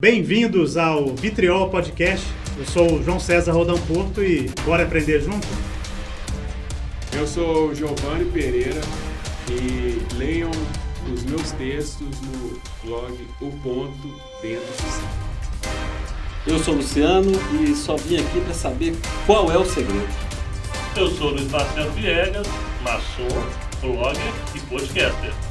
Bem-vindos ao Vitriol Podcast. Eu sou o João César Rodão Porto e bora aprender junto? Eu sou o Giovanni Pereira e leiam os meus textos no blog O Ponto Dentro do Site. Eu sou o Luciano e só vim aqui para saber qual é o segredo. Eu sou Luiz Marcelo Viegas, maçom, blogger e podcaster.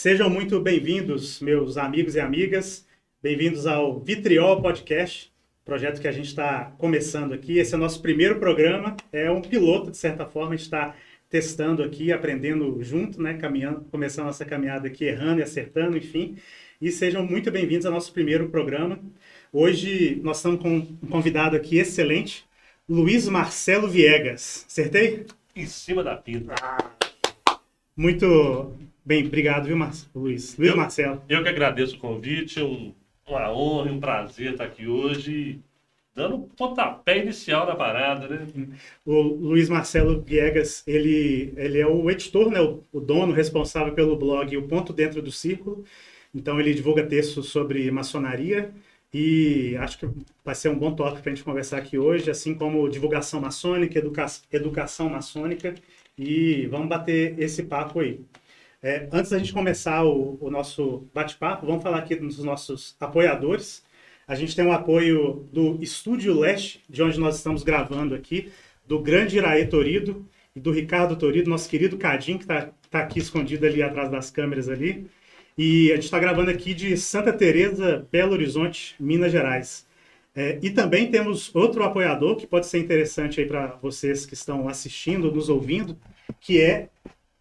Sejam muito bem-vindos, meus amigos e amigas. Bem-vindos ao Vitriol Podcast, projeto que a gente está começando aqui. Esse é o nosso primeiro programa, é um piloto, de certa forma, a gente está testando aqui, aprendendo junto, né, caminhando, começando nossa caminhada aqui, errando e acertando, enfim. E sejam muito bem-vindos ao nosso primeiro programa. Hoje nós estamos com um convidado aqui excelente, Luiz Marcelo Viegas. Acertei? Em cima da pinta. Muito bem, obrigado, viu, Mar Luiz? Luiz Eu- Marcelo. Eu que agradeço o convite, é um, uma honra um prazer estar aqui hoje, dando o pontapé inicial da parada, né? O Luiz Marcelo Viegas, ele, ele é o editor, né, o, o dono responsável pelo blog O Ponto Dentro do Círculo. Então ele divulga textos sobre maçonaria e acho que vai ser um bom tópico para a gente conversar aqui hoje, assim como divulgação maçônica, educa educação maçônica e vamos bater esse papo aí. É, antes da gente começar o, o nosso bate-papo, vamos falar aqui dos nossos apoiadores. A gente tem o apoio do Estúdio Leste, de onde nós estamos gravando aqui, do grande Iraê Torido e do Ricardo Torido, nosso querido Cadim, que está aqui escondido ali atrás das câmeras ali. E a gente está gravando aqui de Santa Teresa, Belo Horizonte, Minas Gerais. É, e também temos outro apoiador que pode ser interessante aí para vocês que estão assistindo, nos ouvindo, que é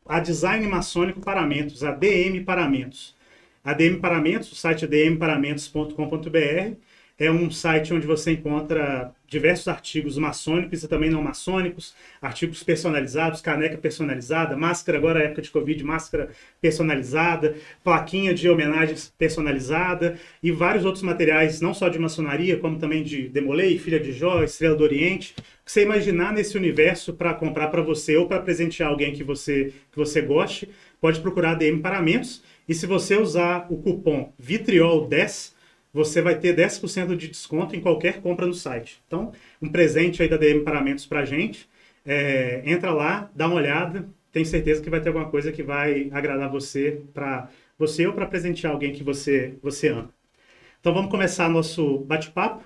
a Design Maçônico Paramentos, a DM Paramentos. A DM Paramentos, o site é dmparamentos.com.br, é um site onde você encontra diversos artigos maçônicos e também não maçônicos, artigos personalizados, caneca personalizada, máscara, agora é época de Covid, máscara personalizada, plaquinha de homenagens personalizada e vários outros materiais, não só de maçonaria, como também de Demolei, Filha de Jó, Estrela do Oriente. Que você imaginar nesse universo para comprar para você ou para presentear alguém que você, que você goste, pode procurar DM Paramentos. E se você usar o cupom VITRIOL10, você vai ter 10% de desconto em qualquer compra no site. Então, um presente aí da DM Paramentos pra gente. É, entra lá, dá uma olhada, tenho certeza que vai ter alguma coisa que vai agradar você para você ou para presentear alguém que você, você ama. Então vamos começar nosso bate-papo.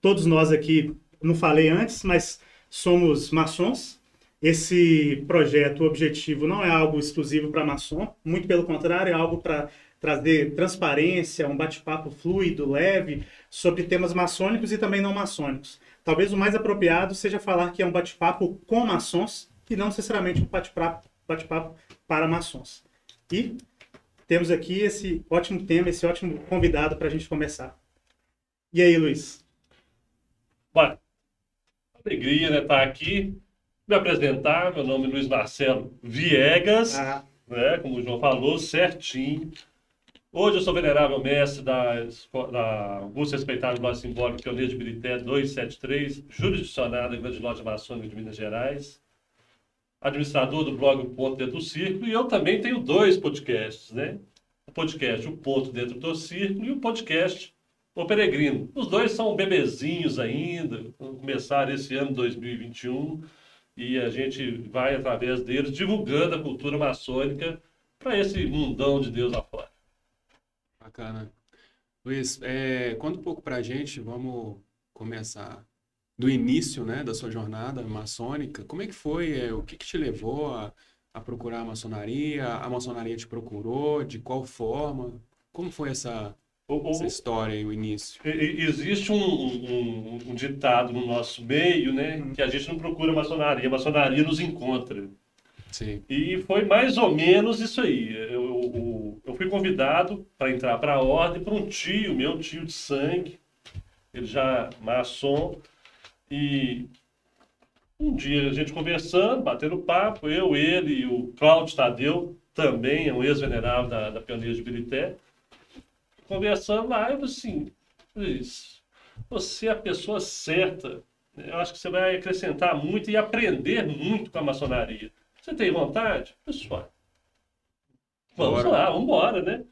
Todos nós aqui, não falei antes, mas somos maçons. Esse projeto, o objetivo não é algo exclusivo para maçom, muito pelo contrário, é algo para trazer transparência, um bate-papo fluido, leve, sobre temas maçônicos e também não maçônicos. Talvez o mais apropriado seja falar que é um bate-papo com maçons e não necessariamente um bate-papo bate para maçons. E temos aqui esse ótimo tema, esse ótimo convidado para a gente começar. E aí, Luiz? Bom, alegria, né, estar aqui, me apresentar, meu nome é Luiz Marcelo Viegas, Ah, né, como o João falou, certinho. Hoje eu sou venerável mestre da, da Augusto Respeitável Loja Simbólica Pioneiro de Birité 273, jurisdicionado da Grande Loja Maçônica de Minas Gerais, administrador do blog O Ponto Dentro do Círculo, e eu também tenho dois podcasts, né? O podcast O Ponto Dentro do Círculo e o podcast O Peregrino. Os dois são bebezinhos ainda, vão começar esse ano 2021, e a gente vai, através deles, divulgando a cultura maçônica para esse mundão de Deus afora. Bacana. Luiz, é, conta um pouco pra gente, vamos começar do início, né, da sua jornada maçônica. Como é que foi? é, o que que te levou a, a procurar a maçonaria? A maçonaria te procurou? De qual forma? Como foi essa, O- o- essa história aí, o início? e- e- existe um, um- um ditado no nosso meio, né, que a gente não procura maçonaria, a maçonaria nos encontra. Sim. E foi mais ou menos isso aí. Eu, eu- fui convidado para entrar para a ordem por um tio, meu tio de sangue, ele já maçom, e um dia a gente conversando, batendo papo, eu, ele e o Cláudio Tadeu, também é um ex-venerável da, da Pioneira de Birité, conversando lá, eu assim, Luiz, você é a pessoa certa, eu acho que você vai acrescentar muito e aprender muito com a maçonaria. Você tem vontade? Pessoal, vamos Bora. lá, vamos embora, né?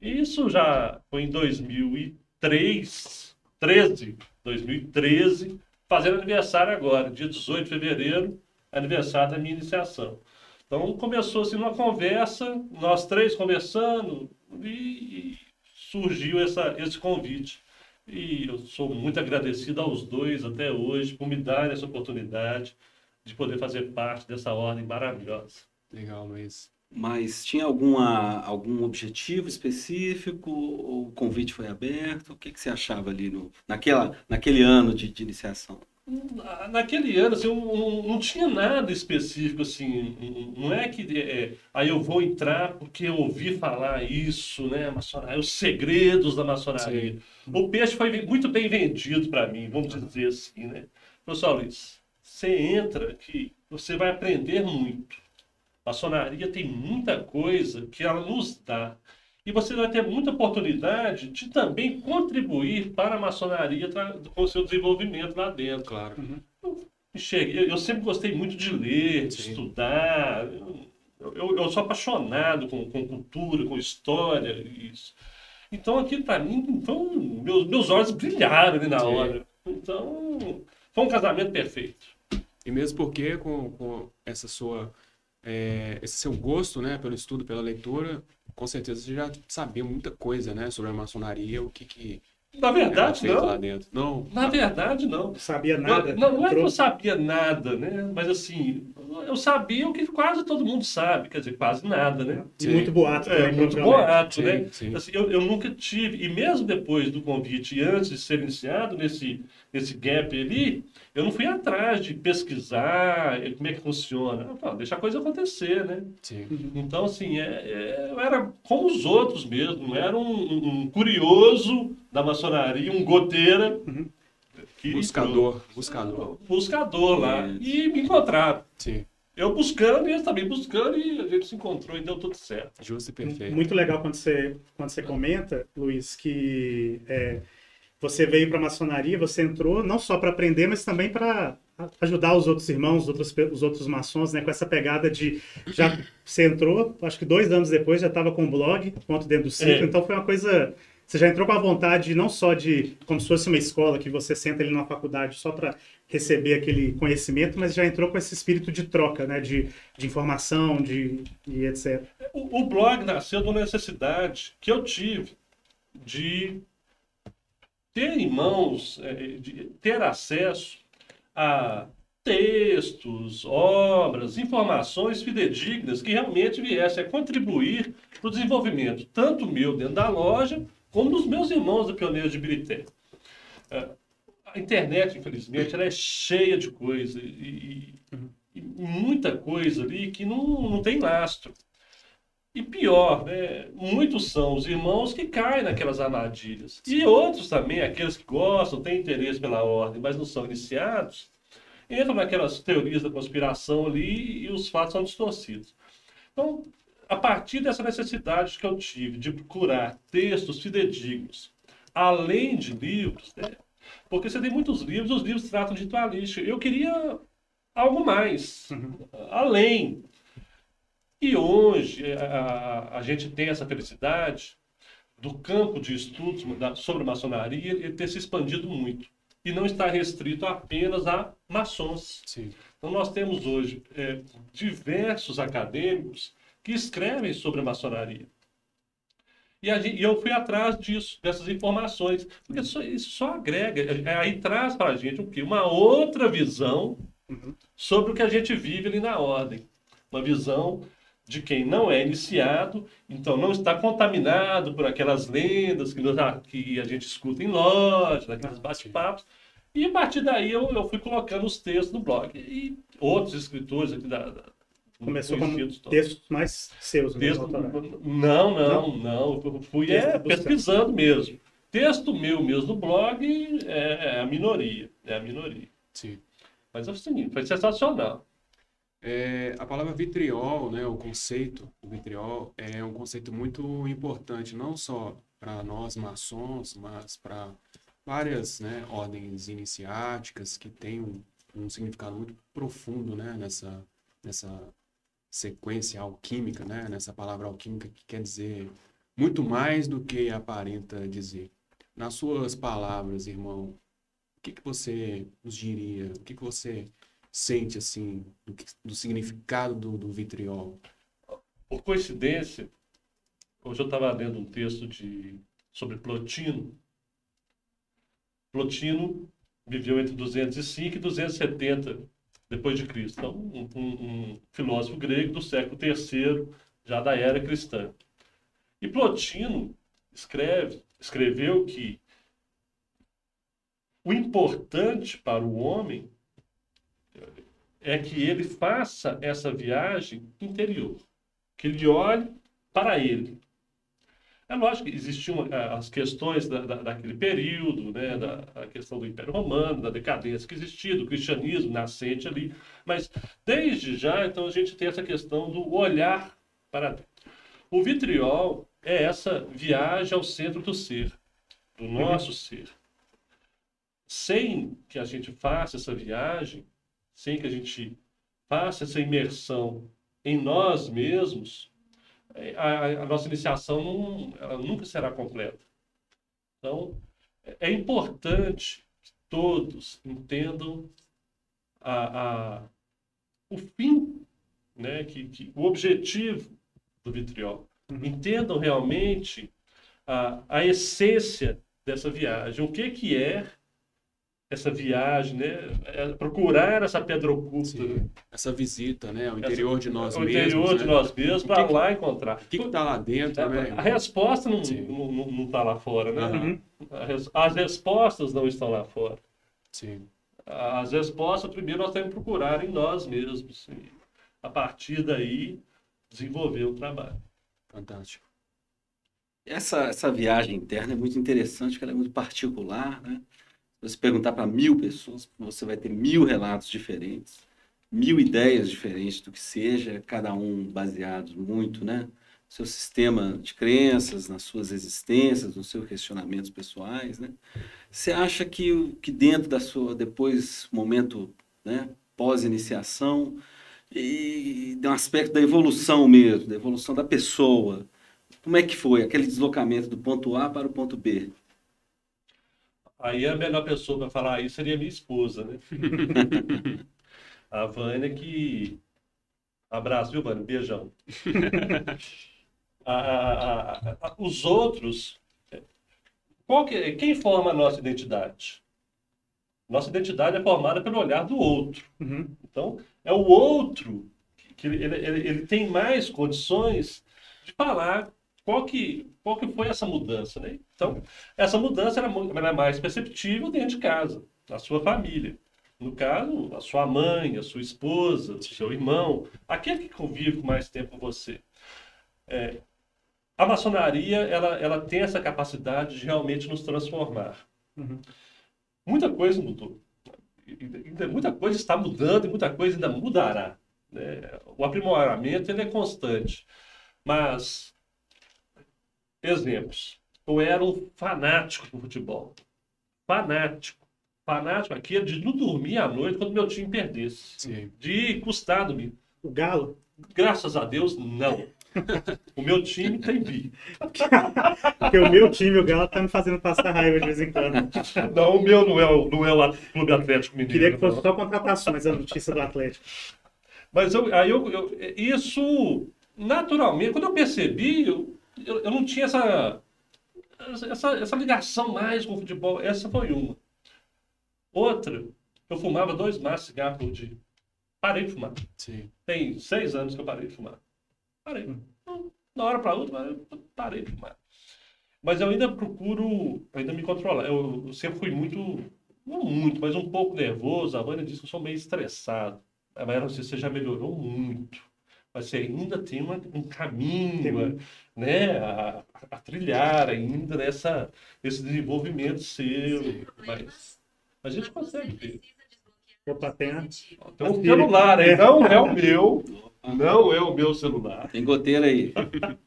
Isso já foi em 2003, 13, 2013, fazendo aniversário agora, dia 18 de fevereiro, aniversário da minha iniciação. Então começou assim uma conversa, nós três conversando, e, e surgiu essa, esse convite. E eu sou muito agradecido aos dois até hoje por me darem essa oportunidade de poder fazer parte dessa ordem maravilhosa. Legal, Luiz. Mas tinha alguma, algum objetivo específico? Ou o convite foi aberto? O que, que você achava ali no, naquela, naquele ano de, de iniciação? Na- Naquele ano, assim, eu não, não tinha nada específico, assim, não é que é, aí eu vou entrar porque eu ouvi falar isso, né, maçonaria, os segredos da maçonaria. O peixe foi muito bem vendido para mim, vamos dizer assim, né. Professor Luiz, você entra que você vai aprender muito. Maçonaria tem muita coisa que ela nos dá. E você vai ter muita oportunidade de também contribuir para a maçonaria com o seu desenvolvimento lá dentro. Claro. Cheguei, eu, eu sempre gostei muito de ler, de Sim. estudar. Eu, eu, eu sou apaixonado com, com cultura, com história, isso. Então aquilo para mim, então, meus, meus olhos brilharam ali na Sim. hora. Então, foi um casamento perfeito. E mesmo porque com, com essa sua é, esse seu gosto, né, pelo estudo, pela leitura, com certeza você já sabia muita coisa, né, sobre a maçonaria, o que que Na era verdade, não. dentro. Não. Na verdade, não. Não sabia nada. Não, não é que eu sabia nada, né? Mas assim, eu sabia o que quase todo mundo sabe, quer dizer, quase nada, né? E muito boato É, também. muito boato, Sim, né? sim. Assim, eu, eu nunca tive, e mesmo depois do convite, e antes de ser iniciado nesse, nesse gap ali, eu não fui atrás de pesquisar eh, como é que funciona. Eu falo, deixa a coisa acontecer, né? Sim. Então, assim, é, é- eu era como os outros mesmo, não era um, um- curioso da maçonaria, um goteira. que- Buscador, buscador. buscador lá. Isso. E me encontraram. Sim. Eu buscando e eles também buscando e a gente se encontrou e deu tudo certo. Justo e perfeito. Muito legal quando você, quando você comenta, Luiz, que é, você veio para a maçonaria, você entrou não só para aprender, mas também para ajudar os outros irmãos, os outros, os outros maçons, né, com essa pegada de já você entrou, acho que dois anos depois já estava com o blog, ponto dentro do ciclo, É. então foi uma coisa você já entrou com a vontade não só de como se fosse uma escola que você senta ali numa faculdade só para receber aquele conhecimento, mas já entrou com esse espírito de troca, né, de, de informação, de e etc. O, o blog nasceu de uma necessidade que eu tive de ter em mãos, de ter acesso a textos, obras, informações fidedignas que realmente viessem a contribuir para o desenvolvimento, tanto meu dentro da loja, como dos meus irmãos da Pioneiro de Birité. Eh, A internet, infelizmente, ela é cheia de coisa e, e- e muita coisa ali que não, não tem lastro. E pior, né? Muitos são os irmãos que caem naquelas armadilhas. E outros também, aqueles que gostam, têm interesse pela ordem, mas não são iniciados, entram naquelas teorias da conspiração ali e os fatos são distorcidos. Então, a partir dessa necessidade que eu tive de procurar textos fidedignos, além de livros, né? porque você tem muitos livros, os livros tratam de ritualística. Eu queria algo mais, além. E hoje a, a- gente tem essa felicidade do campo de estudos sobre maçonaria ele ter se expandido muito e não estar restrito apenas a maçons. Sim. Então nós temos hoje é, diversos acadêmicos que escrevem sobre a maçonaria. E, a gente- e eu fui atrás disso, dessas informações, porque só- isso só agrega, é- aí traz para a gente o quê? Uma outra visão sobre o que a gente vive ali na ordem. Uma visão de quem não é iniciado, então não está contaminado por aquelas lendas que, nós- que a gente escuta em loja, naqueles bate-papos. E a partir daí eu, eu fui colocando os textos no blog. E outros escritores aqui da. da Começou com textos mais seus, né, Texto, autorais. não, não, não. Eu fui é, pesquisando mesmo. Texto meu mesmo no blog é, é a minoria. É a minoria. Sim. Mas assim, foi sensacional. É, a palavra vitriol, né, o conceito do vitriol é um conceito muito importante, não só para nós maçons, mas para várias né, ordens iniciáticas que têm um, um significado muito profundo né, nessa, nessa sequência alquímica, né? Nessa palavra alquímica que quer dizer muito mais do que aparenta dizer. Nas suas palavras, irmão, o que, que você nos diria? O que, que você sente, assim, do, do significado do, do vitriol? Por coincidência, hoje eu estava lendo um texto de, sobre Plotino. Plotino viveu entre 205 e 270 depois de Cristo. Então, um, um, um filósofo grego do século III, já da era cristã. E Plotino escreve, escreveu que o importante para o homem é que ele faça essa viagem interior, que ele olhe para ele. É lógico que existiam eh, as questões da, da, daquele período, né, da a questão do Império Romano, da decadência que existia, do cristianismo nascente ali, mas desde já, então, a gente tem essa questão do olhar para dentro. O vitriol é essa viagem ao centro do ser, do nosso ser. Sem que a gente faça essa viagem, sem que a gente faça essa imersão em nós mesmos, a, a nossa iniciação não, nunca será completa. Então, é importante que todos entendam a, a, o fim, né, que, que, o objetivo do vitriol. Uhum. Entendam realmente a, a essência dessa viagem. O que, que é essa viagem, né? É procurar essa pedra oculta. Né? Essa visita, né? O interior essa, de nós o mesmos. O interior né? de nós mesmos, para lá encontrar. O que está lá dentro, é, né? A resposta não está lá fora, né? Uhum. As respostas não estão lá fora. Sim. As respostas, primeiro, nós temos que procurar em nós mesmos. E, a partir daí, desenvolver o trabalho. Fantástico. Essa, essa viagem interna é muito interessante, porque ela é muito particular, né? Você perguntar para mil pessoas, você vai ter mil relatos diferentes, mil ideias diferentes do que seja, cada um baseado muito, né? Seu sistema de crenças, nas suas existências, nos seus questionamentos pessoais, né? Você acha que, que dentro da sua, depois, momento, né? Pós-iniciação, e de um aspecto da evolução mesmo, da evolução da pessoa, como é que foi aquele deslocamento do ponto A para o ponto B? Aí a melhor pessoa para falar isso seria minha esposa, né? a Vânia que. Abraço, viu, Vânia? Beijão. a, a, a, os outros. Que, quem forma a nossa identidade? Nossa identidade é formada pelo olhar do outro. Uhum. Então, é o outro que ele, ele, ele tem mais condições de falar qual que, qual que foi essa mudança, né? Então, essa mudança era, era mais perceptível dentro de casa, na sua família. No caso, a sua mãe, a sua esposa, o seu irmão, aquele que convive mais tempo com você. É, a maçonaria, ela, ela tem essa capacidade de realmente nos transformar. Uhum. Muita coisa mudou. Muita coisa está mudando e muita coisa ainda mudará. Né? O aprimoramento ele é constante. Mas Exemplos. Eu era um fanático do futebol. Fanático. Fanático aqui é de não dormir à noite quando meu time perdesse. Sim. De custar dormir. O Galo? Graças a Deus, não. O meu time tem bi. Porque o meu time, o Galo, tá me fazendo passar raiva de vez em quando. Não, o meu não é o, não é o Clube Atlético Mineiro. Queria que fosse só contratações a notícia do Atlético. Mas eu, aí eu, eu, isso, naturalmente, quando eu percebi, eu, eu, eu não tinha essa, essa, essa ligação mais com o futebol. Essa foi uma. Outra, eu fumava dois maços de cigarro por dia. Parei de fumar. Sim. Tem seis anos que eu parei de fumar. Parei. Hum. Na hora para outra, eu parei de fumar. Mas eu ainda procuro ainda me controlar. Eu, eu, sempre fui muito, não muito, mas um pouco nervoso. A Vânia disse que eu sou meio estressado. Mas você já melhorou muito você ainda tem uma, um caminho né, a, a, trilhar ainda nessa, nesse desenvolvimento seu. Mas a gente consegue ver. Opa, tem, a... tem um celular aí, não é o meu, não é o meu celular. Tem goteira aí.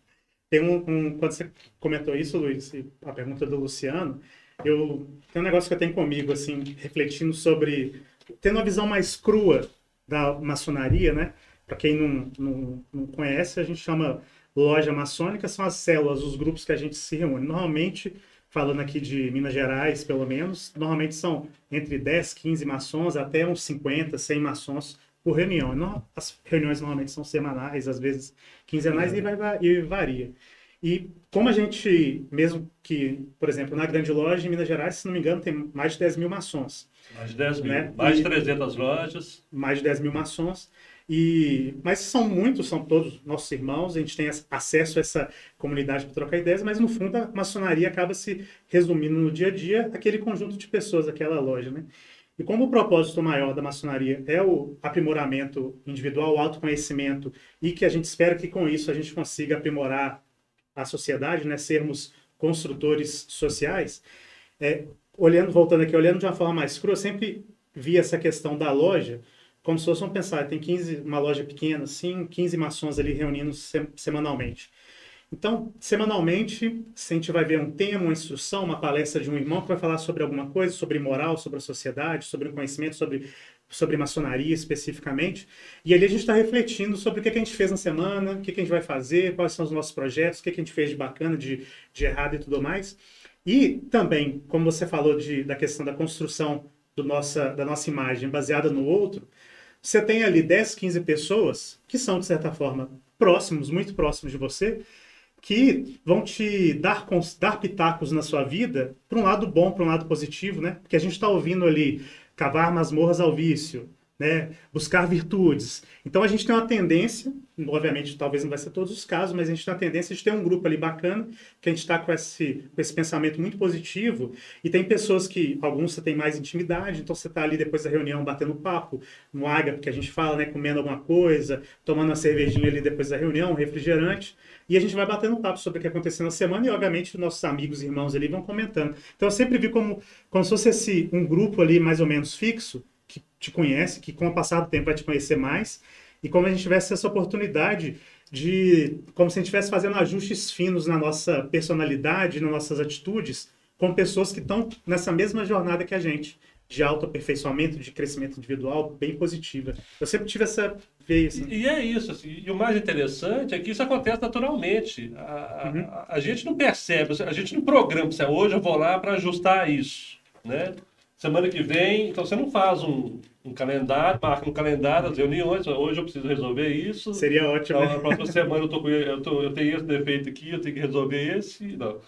Tem um, um, quando você comentou isso, Luiz, a pergunta do Luciano, eu tem um negócio que eu tenho comigo, assim, refletindo sobre, tendo uma visão mais crua da maçonaria, né? Para quem não, não, não conhece, a gente chama loja maçônica, são as células, os grupos que a gente se reúne. Normalmente, falando aqui de Minas Gerais, pelo menos, normalmente são entre 10, 15 maçons até uns 50, 100 maçons por reunião. As reuniões normalmente são semanais, às vezes quinzenais, e, vai, e varia. E como a gente, mesmo que, por exemplo, na grande loja em Minas Gerais, se não me engano, tem mais de 10 mil maçons. Mais de 10 mil, né? mais de 300 lojas. Mais de 10 mil maçons. E, mas são muitos, são todos nossos irmãos, a gente tem acesso a essa comunidade para trocar ideias, mas no fundo a maçonaria acaba se resumindo no dia a dia aquele conjunto de pessoas, aquela loja, né? E como o propósito maior da maçonaria é o aprimoramento individual, o autoconhecimento, e que a gente espera que com isso a gente consiga aprimorar a sociedade, né, sermos construtores sociais, é, olhando, voltando aqui, olhando de uma forma mais crua, eu sempre vi essa questão da loja como se fosse, vamos pensar, tem 15, uma loja pequena, assim, 15 maçons ali reunindo semanalmente. Então, semanalmente, se a gente vai ver um tema, uma instrução, uma palestra de um irmão que vai falar sobre alguma coisa, sobre moral, sobre a sociedade, sobre o conhecimento, sobre, sobre maçonaria especificamente. E ali a gente está refletindo sobre o que, que, a gente fez na semana, o que, que, a gente vai fazer, quais são os nossos projetos, o que, que a gente fez de bacana, de, de errado e tudo mais. E também, como você falou de, da questão da construção nossa, da nossa imagem baseada no outro, você tem ali 10, 15 pessoas que são, de certa forma, próximos, muito próximos de você, que vão te dar, dar pitacos na sua vida para um lado bom, para um lado positivo, né? Porque a gente está ouvindo ali cavar masmorras ao vício, né? buscar virtudes. Então a gente tem uma tendência, obviamente talvez não vai ser todos os casos, mas a gente tem uma tendência de ter um grupo ali bacana, que a gente está com esse, com esse pensamento muito positivo, e tem pessoas que, alguns você tem mais intimidade, então você está ali depois da reunião batendo papo, no ágape que a gente fala, né? comendo alguma coisa, tomando uma cervejinha ali depois da reunião, um refrigerante, e a gente vai batendo papo sobre o que aconteceu na semana e, obviamente, nossos amigos e irmãos ali vão comentando. Então, eu sempre vi como, como se fosse esse, um grupo ali mais ou menos fixo, que te conhece, que com o passar do tempo vai te conhecer mais, e como a gente tivesse essa oportunidade de, como se a gente estivesse fazendo ajustes finos na nossa personalidade, nas nossas atitudes, com pessoas que estão nessa mesma jornada que a gente, de autoaperfeiçoamento, de crescimento individual, bem positiva. Eu sempre tive essa veia. Assim. E, e é isso, assim, e o mais interessante é que isso acontece naturalmente. A, uhum. a, a gente não percebe, a gente não programa, hoje eu vou lá para ajustar isso, né? Semana que vem, então você não faz um, um calendário, marca um calendário, as reuniões, hoje eu preciso resolver isso. Seria ótimo. Então, na próxima semana eu, tô, eu, tô, eu tenho esse defeito aqui, eu tenho que resolver esse. Não.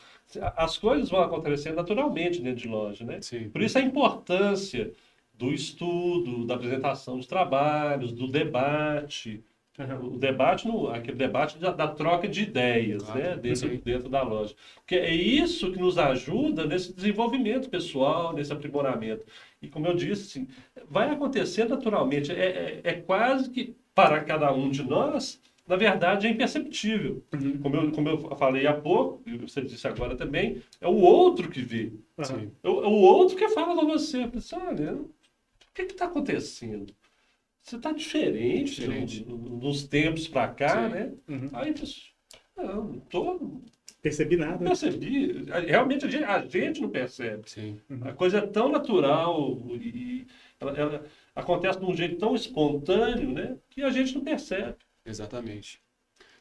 As coisas vão acontecer naturalmente dentro de loja, né? Sim. Por isso a importância do estudo, da apresentação dos trabalhos, do debate, o debate, no, aquele debate da, da troca de ideias ah, né? dentro, dentro da loja. Porque é isso que nos ajuda nesse desenvolvimento pessoal, nesse aprimoramento. E como eu disse, assim, vai acontecer naturalmente. É, é, é, quase que para cada um de nós, na verdade, é imperceptível. Uhum. Como, eu, como eu falei há pouco, e você disse agora também, é o outro que vê. Uhum. É, o, é, o, outro que fala com você. Pensa, olha, o que está acontecendo? Você está diferente, diferente. nos tempos para cá, Sim. né? Uhum. Aí não, não tô. Percebi nada. Não percebi. Realmente a gente, a gente não percebe. Uhum. A coisa é tão natural e ela, ela, acontece de um jeito tão espontâneo, né? Que a gente não percebe. Exatamente.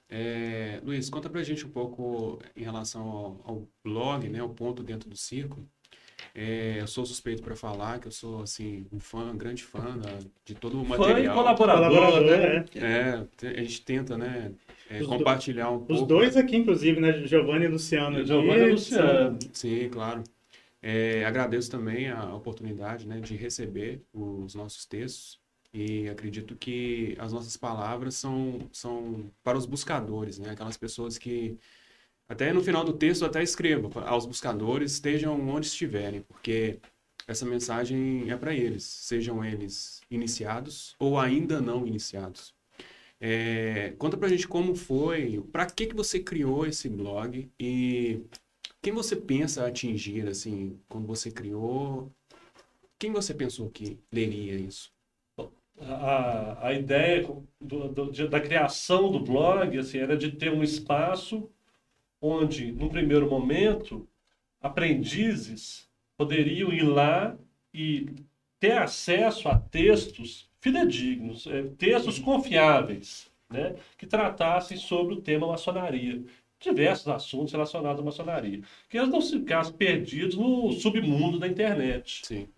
É, Luiz, conta pra gente um pouco em relação ao, ao blog, né? O ponto dentro do círculo. É, eu sou suspeito para falar que eu sou assim um fã, um grande fã da, de todo o material. Fã e colaborador, né? É, a gente tenta, né, é, compartilhar um os pouco. Os dois aqui, inclusive, né, Giovanni e Luciano. Giovanni e Luciano. Sim, claro. É, agradeço também a oportunidade, né, de receber os nossos textos e acredito que as nossas palavras são são para os buscadores, né, aquelas pessoas que até no final do texto até escrevo aos buscadores estejam onde estiverem, porque essa mensagem é para eles, sejam eles iniciados ou ainda não iniciados. É, conta pra gente como foi, para que que você criou esse blog e quem você pensa atingir, assim, quando você criou, quem você pensou que leria isso? A, a ideia do, do, da criação do blog assim, era de ter um espaço onde, num primeiro momento, aprendizes poderiam ir lá e ter acesso a textos fidedignos, é, textos confiáveis, né, que tratassem sobre o tema maçonaria. Diversos assuntos relacionados à maçonaria. Que eles não ficassem perdidos no submundo da internet. Sim.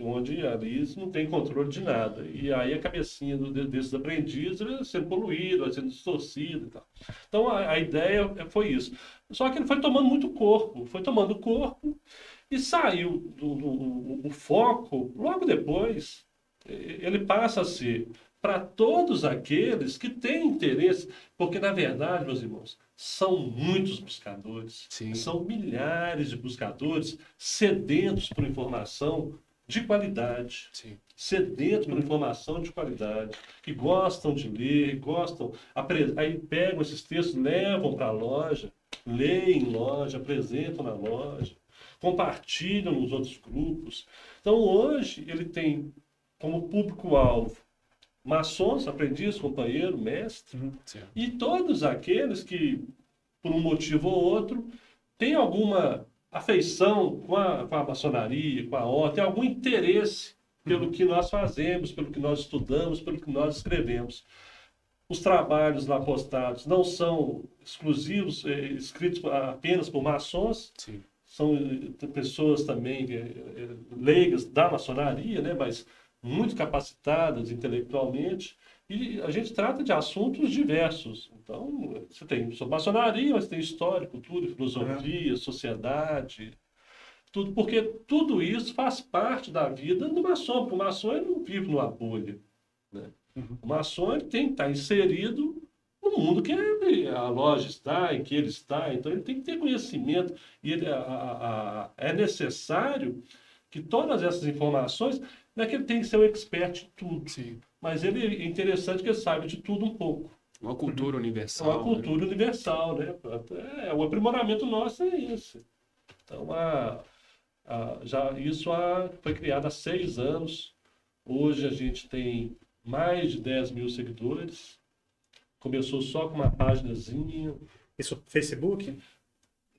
Onde ali não tem controle de nada. E aí a cabecinha do, desses aprendizes vai sendo poluída, vai sendo distorcida e tal. Então a, a ideia foi isso. Só que ele foi tomando muito corpo, foi tomando corpo e saiu do, do, do foco logo depois. Ele passa a ser para todos aqueles que têm interesse, porque na verdade, meus irmãos, são muitos buscadores, Sim. são milhares de buscadores sedentos por informação de qualidade, Sim. sedentos por informação de qualidade, que gostam de ler, gostam, aí pegam esses textos, levam para a loja, leem em loja, apresentam na loja, compartilham nos outros grupos. Então hoje ele tem como público-alvo maçons, aprendiz, companheiro, mestre, Certo. e todos aqueles que, por um motivo ou outro, têm alguma afeição com a, com a maçonaria, com a ordem, tem algum interesse pelo que nós fazemos, pelo que nós estudamos, pelo que nós escrevemos. Os trabalhos lá postados não são exclusivos, eh, escritos apenas por maçons, Sim. são eh, pessoas também eh, leigas da maçonaria, né, mas muito capacitadas intelectualmente, e a gente trata de assuntos diversos. Então, você tem sobre maçonaria, mas tem história, cultura, filosofia, sociedade, tudo, porque tudo isso faz parte da vida do maçom, porque o maçom ele não vive numa bolha. Né? O maçom ele tem que estar inserido no mundo que ele- a loja está, em que ele está, então ele tem que ter conhecimento, e ele- a- a- a- é necessário que todas essas informações, não é que ele tem que ser um expert em tudo, Sim. Mas ele é interessante que ele saiba de tudo um pouco. Uma cultura É universal. uma né? cultura universal, né? É, o aprimoramento nosso é isso. Então, a, a- já isso a- foi criado há seis anos. Hoje a gente tem mais de 10 mil seguidores. Começou só com uma páginazinha. Isso, Facebook?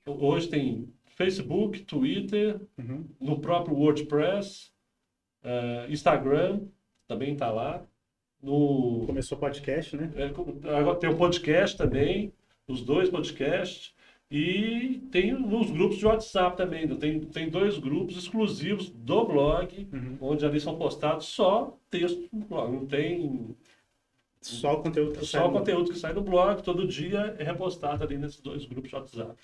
Hoje tem Facebook, Twitter, Uhum. no próprio WordPress, eh, Instagram também está lá. No, Começou podcast, né? É, tem o podcast também, os dois podcasts, e tem nos grupos de WhatsApp também. né? Tem, tem dois grupos exclusivos do blog, Uhum. onde ali são postados só texto do blog. Não tem Só o conteúdo que só sai o no- conteúdo que sai do blog, todo dia é repostado ali nesses dois grupos de WhatsApp.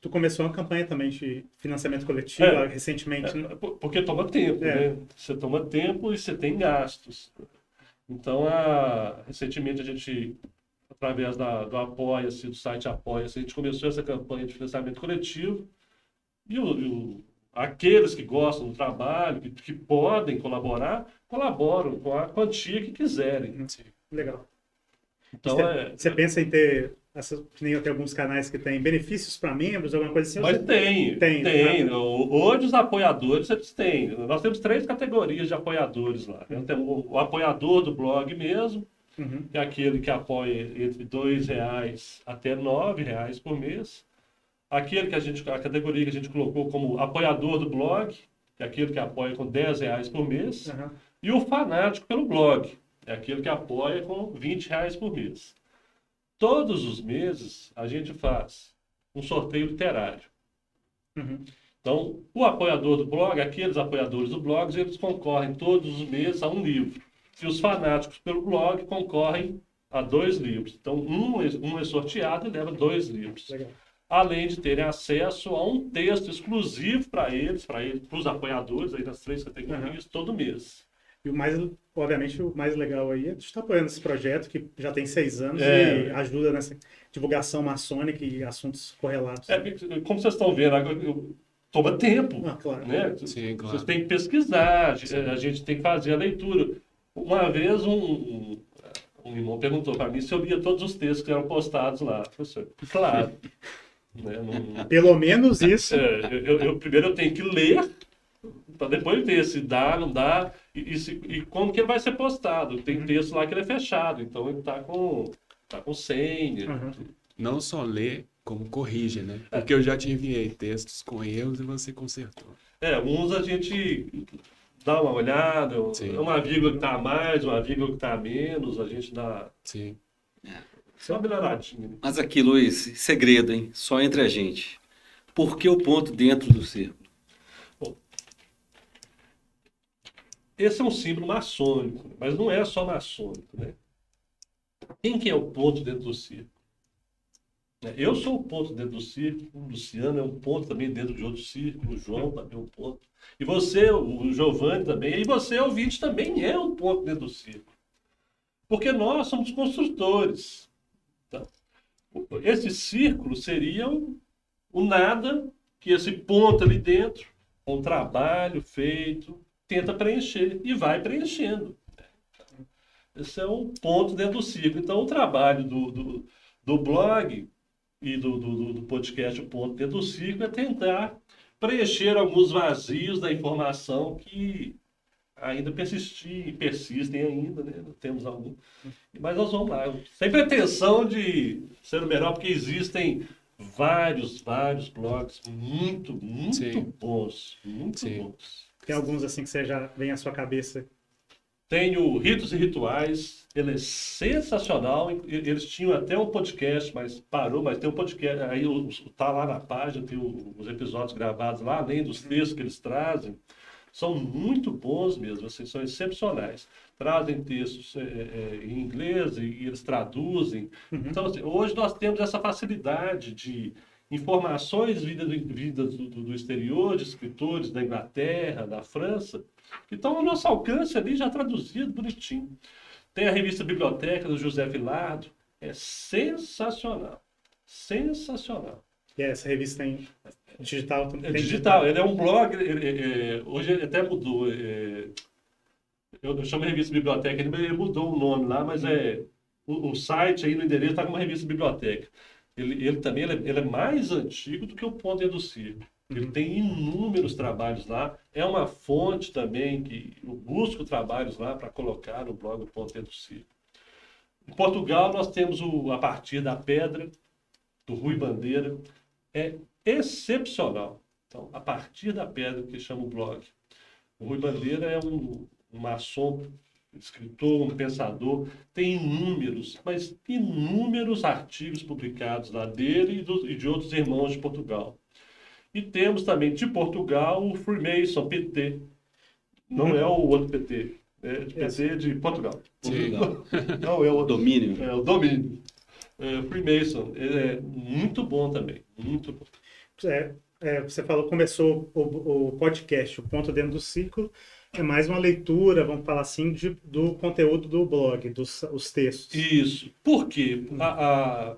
Tu começou uma campanha também de financiamento coletivo É. recentemente, né? É, por- porque toma tempo, É. né? Você toma tempo e você tem gastos. Então, a- recentemente a gente, através da, do Apoia-se, do site Apoia-se, a gente começou essa campanha de financiamento coletivo. E, o- e o- aqueles que gostam do trabalho, que, que podem colaborar, colaboram com a quantia que quiserem. Sim. Legal. Então, você, é, você pensa em ter, essas, que nem tem alguns canais que tem benefícios para membros, alguma coisa assim? Mas tem, Tem, tem. né? Hoje os apoiadores eles têm. Nós temos três categorias de apoiadores lá. Nós temos o, o apoiador do blog mesmo, Uhum. que é aquele que apoia entre R$ reais até R$ reais por mês. Aquele que a gente, a categoria que a gente colocou como apoiador do blog, que é aquele que apoia com R$ reais por mês. Aham. E o fanático pelo blog, é aquele que apoia com 20 reais por mês. Todos os meses a gente faz um sorteio literário. Uhum. Então, o apoiador do blog, aqueles apoiadores do blog, eles concorrem todos os meses a um livro. E os fanáticos pelo blog concorrem a dois livros. Então, um, é- um é sorteado e leva dois livros. Legal. Além de terem acesso a um texto exclusivo para eles, para eles, para os apoiadores aí das três categorias, todo mês. E o mais, obviamente, o mais legal aí é tu estar apoiando esse projeto que já tem seis anos É. e ajuda nessa divulgação maçônica e assuntos correlatos. É, como vocês estão vendo, agora, eu- toma tempo. Ah, claro. né? Sim, claro. Vocês têm que pesquisar, a gente- a gente tem que fazer a leitura. Uma vez um, um, irmão perguntou para mim se eu lia todos os textos que eram postados lá. Professor, claro. né? Não- Pelo menos isso. é, eu, eu- eu- primeiro eu tenho que ler para depois ver se dá, não dá e, e, se- e como que ele vai ser postado. Tem texto lá que ele é fechado, então ele está com, tá com senha. Uhum. Não só lê, como corrige, né? Porque eu já te enviei textos com erros e você consertou. É, uns a gente dá uma olhada, Sim. é uma vírgula que está a mais, uma vírgula que está a menos, a gente dá Sim. só uma melhoradinha. né? Mas aqui, Luiz, segredo, hein? Só entre a gente. Por que o ponto dentro do círculo? Esse é um símbolo maçônico, mas não é só maçônico, né? Quem que é o ponto dentro do círculo? Né? Eu sou o ponto dentro do círculo, o Luciano é um ponto também dentro de outro círculo, o João também é um ponto. E você, o Giovanni também, e você, ouvinte, também é um ponto dentro do círculo. Porque nós somos construtores. tá? Esse círculo seria o, o nada que esse ponto ali dentro, com o trabalho feito, tenta preencher e vai preenchendo. Esse é um ponto dentro do ciclo. Então, o trabalho do, do, do blog e do, do, do podcast, o ponto dentro do ciclo, é tentar preencher alguns vazios da informação que ainda persistir, persistem ainda, né? Temos algum. Mas nós vamos lá. Sem pretensão de ser o melhor, porque existem vários, vários blogs muito, muito Sim. bons. Muito Sim. bons. Tem alguns assim que você já vem à sua cabeça. Tem o Ritos e Rituais, ele é sensacional. Eles tinham até um podcast, mas parou, mas tem um podcast, aí tá lá na página, tem os episódios gravados lá, além dos textos que eles trazem. São muito bons mesmo, assim, são excepcionais. Trazem textos é, é, em inglês e, e eles traduzem. Então, assim, hoje nós temos essa facilidade de informações vindas do, vindas do, do- exterior, de escritores da Inglaterra, da França, que estão ao nosso alcance ali, já traduzido, bonitinho. Tem a revista Biblioteca do José Vilardo, é sensacional. Sensacional. E essa revista em digital também. É tem digital, ele é um blog, ele- ele- é, hoje ele até mudou. é, eu, chamo de revista biblioteca, ele, mudou o nome lá, mas é o, o site aí no endereço está como revista biblioteca. Ele, ele também ele é, ele é mais antigo do que o do Circo. Ele tem inúmeros trabalhos lá. É uma fonte também que eu busco trabalhos lá para colocar no blog do Ponto do Circo. Em Portugal, nós temos o A Partir da Pedra, do Rui Bandeira. É excepcional. Então, a partir da pedra que chama o blog. O Rui Bandeira é um, um maçom, escritor, um pensador, tem inúmeros, mas inúmeros artigos publicados lá dele e, dos- e de outros irmãos de Portugal. E temos também de Portugal o Freemason, PT. Não é o outro PT, é de PT de Portugal. Sim. Não é o outro. Domínio. É o domínio. É, Freemason, ele é muito bom também, muito bom. É, é, você falou, começou o, o podcast, o Ponto Dentro do Ciclo, é mais uma leitura, vamos falar assim, de- do conteúdo do blog, dos os textos. Isso. Por quê? Há, há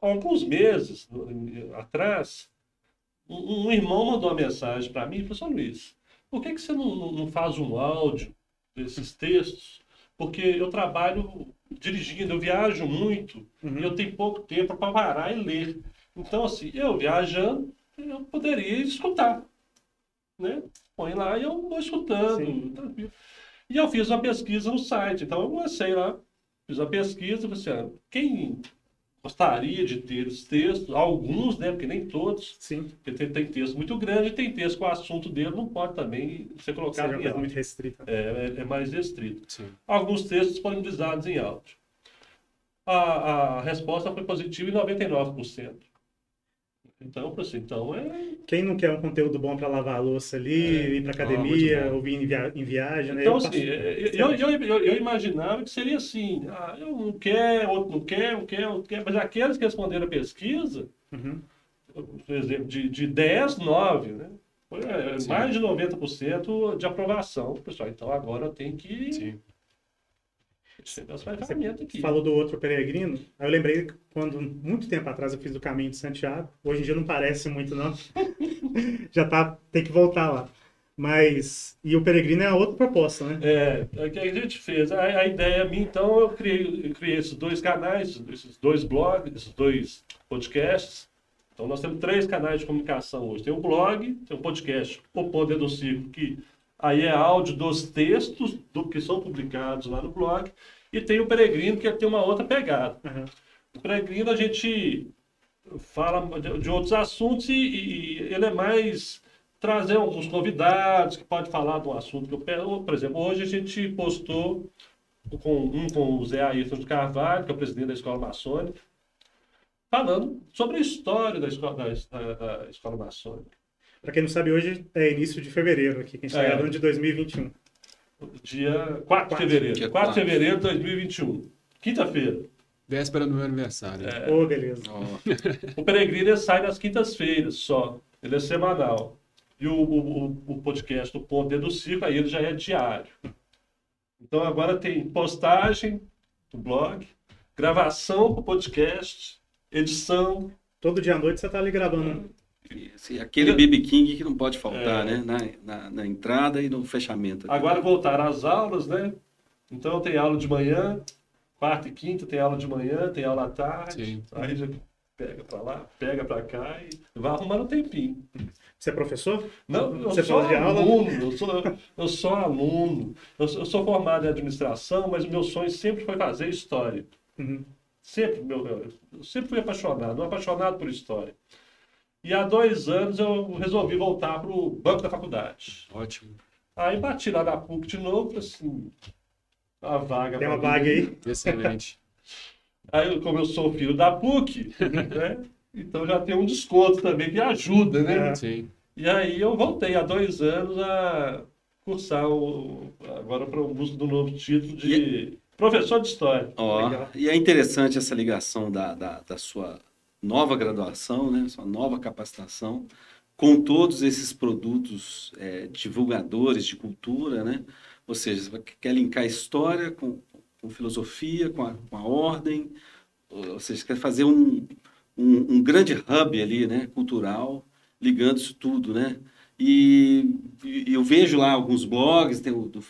alguns meses atrás, um, um irmão mandou uma mensagem para mim e falou assim, "Ô, Luiz, por que, que você não, não- não faz um áudio desses textos? Porque eu trabalho dirigindo, eu viajo muito Uhum. e eu tenho pouco tempo para parar e ler. Então, assim, eu viajando, eu poderia escutar. Né? Põe lá e eu vou escutando, Sim. tranquilo. E eu fiz uma pesquisa no site. Então, eu comecei lá, fiz uma pesquisa, assim, ah, quem gostaria de ter os textos, alguns, né, porque nem todos, Sim, porque tem, tem texto muito grande tem texto que o assunto dele não pode também ser colocado em áudio. muito restrita. É, é- é mais restrito. Sim. Alguns textos disponibilizados em áudio. A, a resposta foi positiva em 99%. Então, assim, então é Quem não quer um conteúdo bom para lavar a louça ali, ir para Ah, academia, bom. ouvir em, via- em viagem, né? Então, Eu assim, passo- eu, eu, eu, eu imaginava que seria assim, ah, eu não quero, outro não quer, um quer, outro quer, mas aqueles que responderam a pesquisa, Uhum. por exemplo, de, de 10, 9, né? Foi é, mais de 90% de aprovação. Pessoal, então agora tenho que Sim. As ferramentas aqui. Falou do outro peregrino, aí eu lembrei que quando, muito tempo atrás, eu fiz o caminho de Santiago. Hoje em dia não parece muito, não. Já tá, tem que voltar lá. Mas, e o peregrino é a outra proposta, né? É, é o que a gente fez. A, a ideia minha, então, eu criei, eu criei esses dois canais, esses dois blogs, esses dois podcasts. Então, nós temos três canais de comunicação hoje. Tem o blog, tem o podcast, o Poder do Círculo, que aí é áudio dos textos do que são publicados lá no blog. E tem o Peregrino, que tem uma outra pegada. Aham. O Peregrino, a gente fala de, de outros assuntos e, e ele é mais trazer alguns convidados que podem falar de um assunto que eu. Por exemplo, hoje a gente postou com, um com o Zé Ayrton de Carvalho, que é o presidente da Escola Maçônica, falando sobre a história da Escola, da, da escola Maçônica. Para quem não sabe, hoje é início de fevereiro aqui, que a gente está É. gravando de 2021. Dia 4 de fevereiro. Dia 4 de 4. fevereiro de 2021. Quinta-feira. Véspera do meu aniversário. É. Ô, beleza. Ó, O Peregrino sai nas quintas-feiras só. Ele é semanal. E o, o, o- podcast do Ponto Dentro do Circo, aí ele já é diário. Então agora tem postagem do blog, gravação para o podcast, edição. Todo dia à noite você tá ali gravando. Esse- aquele BB King que não pode faltar, É. né? Na, na, na entrada e no fechamento. Agora voltaram às aulas, né? Então tem aula de manhã, quarta e quinta tem aula de manhã, tem aula à tarde. Sim. Aí já pega para lá, pega para cá e vai arrumando um tempinho. Você é professor? Não, eu Você sou aluno, eu sou, eu sou aluno. Eu sou, eu sou formado em administração, mas o meu sonho sempre foi fazer história. Uhum. Sempre, meu, eu, eu sempre fui apaixonado, um apaixonado por história. E há dois anos eu resolvi voltar para o banco da faculdade. Ótimo. Aí bati lá na PUC de novo, assim, a vaga. Tem uma mim. vaga aí. Excelente. Aí, como eu sou filho da PUC, né? Então já tem um desconto também que ajuda, né? É. Sim. E aí eu voltei há dois anos a cursar o, agora para o busca do novo título de professor de história. Ó, Legal. e é interessante essa ligação da, da, da sua nova graduação, né? Sua nova capacitação com todos esses produtos é, divulgadores de cultura, né? Ou seja, você quer linkar história com, com filosofia, com a, com a ordem, ou seja, quer fazer um, um, um grande hub ali, né? Cultural, ligando isso tudo, né? E, e eu vejo lá alguns blogs, tem o, do,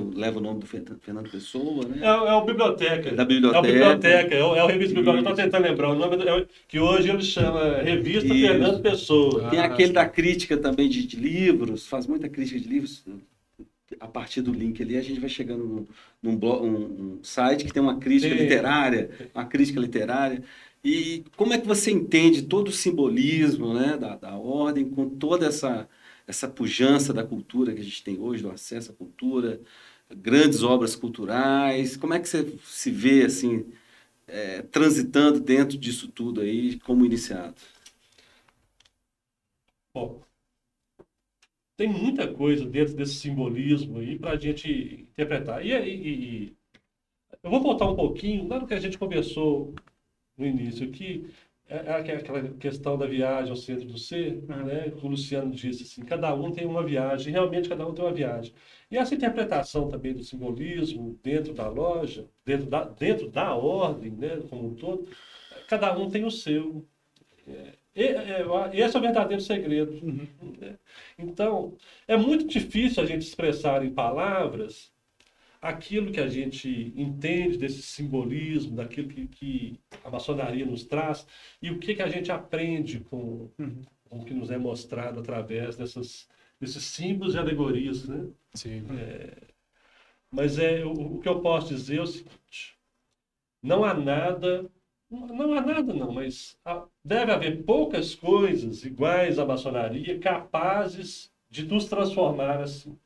o leva o nome do Fer- Fernando Pessoa, né? É, é o biblioteca. Da É o biblioteca. biblioteca, é o, é o revista biblioteca. Estou tentando lembrar o nome, do- é que hoje ele chama Revista Isso. Fernando Pessoa. Tem Ah, aquele da crítica também de, de livros, faz muita crítica de livros. A partir do link ali, a gente vai chegando num, num, blo- um- um site que tem uma crítica Sim. literária, uma crítica literária. E como é que você entende todo o simbolismo né, da, da ordem, com toda essa, essa pujança da cultura que a gente tem hoje, do acesso à cultura, grandes obras culturais? Como é que você se vê assim, é, transitando dentro disso tudo aí como iniciado? Bom, tem muita coisa dentro desse simbolismo aí para a gente interpretar. E, e- e- eu vou voltar um pouquinho lá no que a gente conversou no início aqui, é, é aqu- aquela questão da viagem ao centro do ser, né? que O Luciano disse assim, cada um tem uma viagem, realmente cada um tem uma viagem. E essa interpretação também do simbolismo dentro da loja, dentro da, dentro da ordem, né, como um todo, cada um tem o seu. É, e- é, esse é o verdadeiro segredo. né? Então, é muito difícil a gente expressar em palavras aquilo que a gente entende desse simbolismo, daquilo que, que a maçonaria nos traz e o que, que a gente aprende com, com o que nos é mostrado através dessas, desses símbolos e alegorias, né? Sim. Mas é, o, o que eu posso dizer é o seguinte: não há nada, não há nada não, mas há- deve haver poucas coisas iguais à maçonaria capazes de nos transformar assim.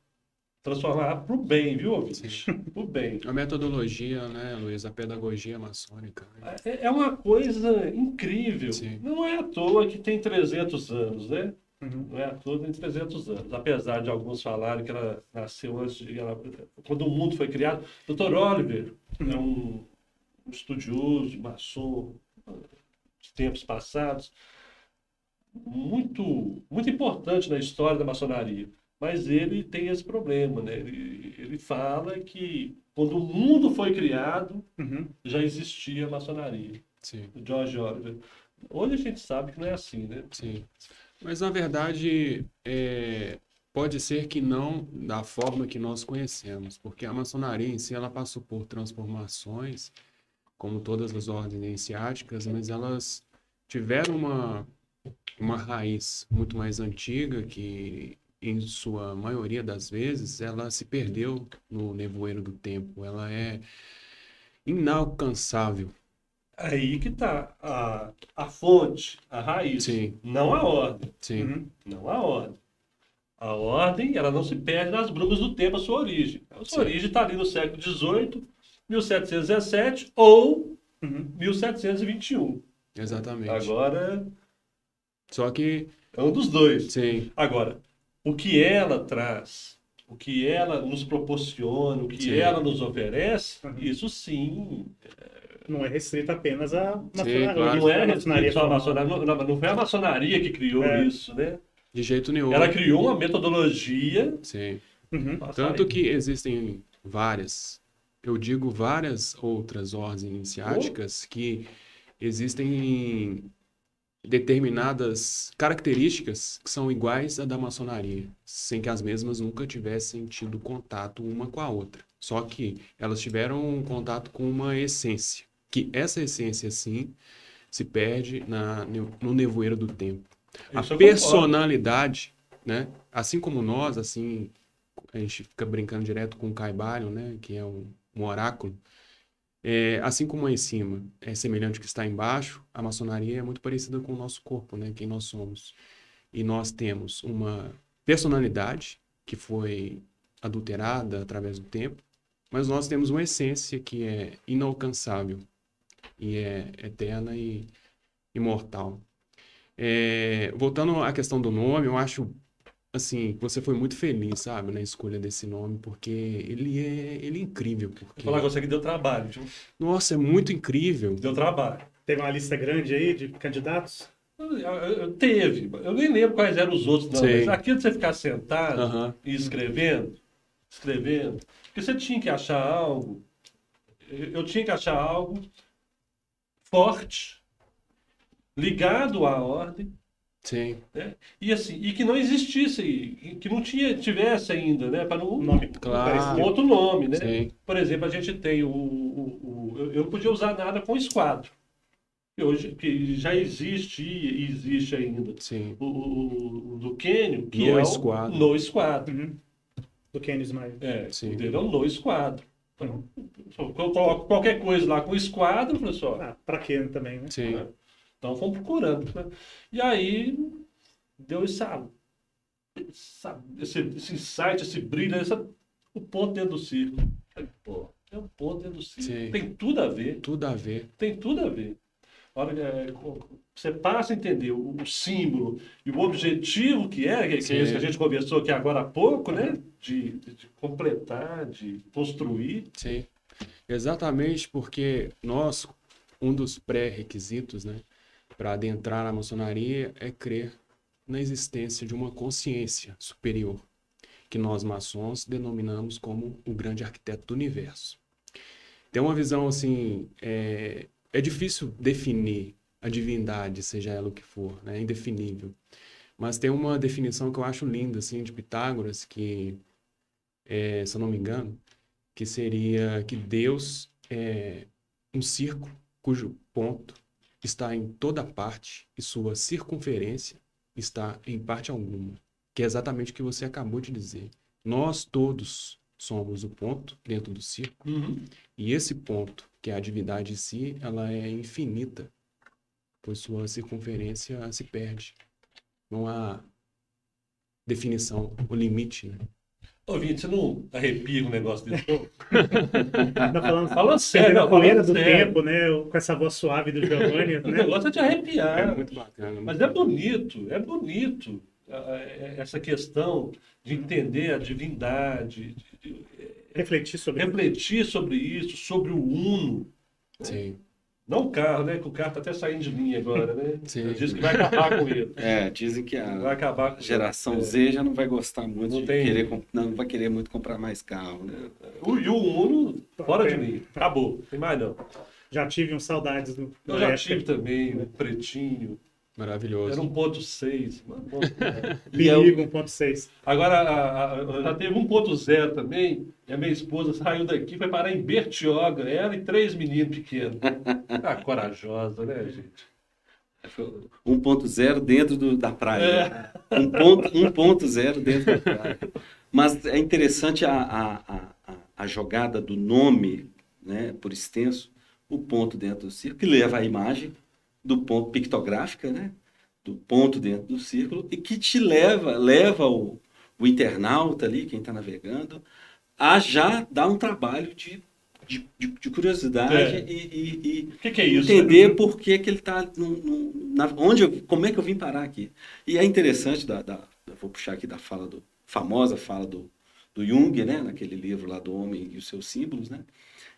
Transformar para o bem, viu, ouvinte? Para o bem. A metodologia, né, Luiz? A pedagogia maçônica. né? É é uma coisa incrível. Sim. Não é à toa que tem 300 anos, né? Uhum. Não é à toa que tem 300 anos. Apesar de alguns falarem que ela nasceu antes, de, ela- quando o mundo foi criado. Dr. Oliver é um estudioso, maçom, de tempos passados, muito, muito importante na história da maçonaria. Mas ele tem esse problema, né? Ele, ele fala que quando o mundo foi criado, Uhum. já existia a maçonaria. Sim. O George Oliver. Hoje a gente sabe que não é assim, né? Sim. Mas na verdade, é, pode ser que não da forma que nós conhecemos, porque a maçonaria em si ela passou por transformações, como todas as ordens iniciáticas, mas elas tiveram uma, uma raiz muito mais antiga que em sua maioria das vezes ela se perdeu no nevoeiro do tempo, ela é inalcançável. Aí que tá a, a fonte, a raiz, Sim, não a ordem. sim. Uhum. Não a ordem. A ordem, ela não se perde nas brumas do tempo, a sua origem. A sua Sim. origem está ali no século XVIII, 1717 ou Uhum. 1721. Exatamente. Agora, Só que, é um dos dois. sim, Agora, o que ela traz, o que ela nos proporciona, o que Sim. ela nos oferece, Uhum. isso sim. Não é restrito apenas à claro. Não é maçonaria só a maçonaria, não, não- não foi a maçonaria que criou É. isso, né? de jeito nenhum. Ela criou uma metodologia. Sim. Uhum. Tanto que existem várias, eu digo várias outras ordens iniciáticas que existem determinadas características que são iguais à da maçonaria, sem que as mesmas nunca tivessem tido contato uma com a outra. Só que elas tiveram um contato com uma essência, que essa essência, sim, se perde na, no nevoeiro do tempo. A concordo. personalidade, né? Assim como nós, assim, a gente fica brincando direto com o Caibalion, né? Que é um, um oráculo. É, assim como aí em cima é semelhante ao que está embaixo, a maçonaria é muito parecida com o nosso corpo, né? Quem nós somos. E nós temos uma personalidade que foi adulterada através do tempo, mas nós temos uma essência que é inalcançável e é eterna e imortal. É, voltando à questão do nome, eu acho assim que você foi muito feliz, sabe, na escolha desse nome, porque ele é ele é incrível, porque falar com você que deu trabalho, viu? nossa, é muito incrível. Deu trabalho. Teve uma lista grande aí de candidatos? Eu- eu- eu- Teve. Eu nem lembro quais eram os outros, não. Sei. Mas aquilo de você ficar sentado Aham. e escrevendo, escrevendo, porque você tinha que achar algo. Eu tinha que achar algo forte, ligado à ordem, Sim, e assim, e que não existisse, que não tinha, tivesse ainda, né? Para. Um nome Claro. Um outro nome, né? sim, Por exemplo, a gente tem o. o- o- eu- não podia usar nada com esquadro. Que hoje que já existe e existe ainda. sim. O, o- o do Quênio, que No é esquadro. o no esquadro. Uhum. Do Kenny Ismael. É, Sim. é o no esquadro. Então, eu coloco qualquer coisa lá com esquadro, pessoal. Ah, pra quê também, né? Sim, Então fomos procurando. né? E aí deu essa, essa- esse, esse insight, esse brilho, essa, o ponto dentro do círculo. Falei, Pô, é um ponto dentro do círculo. Sim. Tem tudo a ver. tudo a ver. Tem tudo a ver. Olha, é, você passa a entender o, o símbolo e o objetivo que é, que, que é isso que a gente conversou aqui agora há pouco, né? De- de completar, de construir. Sim. Exatamente porque nós, um dos pré-requisitos, né, para adentrar na maçonaria é crer na existência de uma consciência superior, que nós maçons denominamos como o grande arquiteto do universo. Tem uma visão assim, é, é difícil definir a divindade, seja ela o que for, né, é indefinível. Mas tem uma definição que eu acho linda, assim, de Pitágoras, que, é, se eu não me engano, que seria que Deus é um círculo cujo ponto está em toda parte e sua circunferência está em parte alguma, que é exatamente o que você acabou de dizer. Nós todos somos o ponto dentro do círculo e esse ponto, que é a divindade em si, ela é infinita, pois sua circunferência se perde. Não há definição, o limite, né? Ô, Vinte, você não arrepia com um negócio desse? Tá falando, Falando sério, não, poeira falando do sério. tempo, né? Com essa voz suave do Giovanni, O né? negócio é de arrepiar. É muito bacana. Mas é bonito, é bonito é- essa questão de entender a divindade, de, de Refletir sobre refletir sobre isso, sobre o uno. Sim, Não o carro, né? Que o carro está até saindo de linha agora, né? Sim. Diz que vai acabar com ele. É, dizem que Vai a acabar com geração é. Z já não vai gostar muito Não de tem- querer, comp- não, não vai querer muito comprar mais carro, né? O, e o Uno, fora de linha. Acabou. Tem mais não. Já tive uns saudades do. Eu já tive também, o pretinho. Maravilhoso. Era 1.6. Mas bom, né? E é Perigo 1.6. Agora, a- a- já teve 1.0 também, e a minha esposa saiu daqui, foi parar em Bertioga, ela e três meninos pequenos. Ah, corajosa, né, gente? Foi 1.0 dentro do- da praia. ponto- 1.0 dentro da praia. Mas é interessante a, a, a, a- a jogada do nome, né, por extenso, o ponto dentro do círculo, que leva a imagem do ponto pictográfica, né? Do ponto dentro do círculo, e que te leva, leva o, o internauta ali, quem está navegando, a já dar um trabalho de, de, de, de curiosidade É. e, e- e que, que é isso? entender por que, que ele está onde eu- como é que eu vim parar aqui e é interessante da, da- vou puxar aqui da fala do famosa fala do, do Jung né naquele livro lá do homem e os seus símbolos né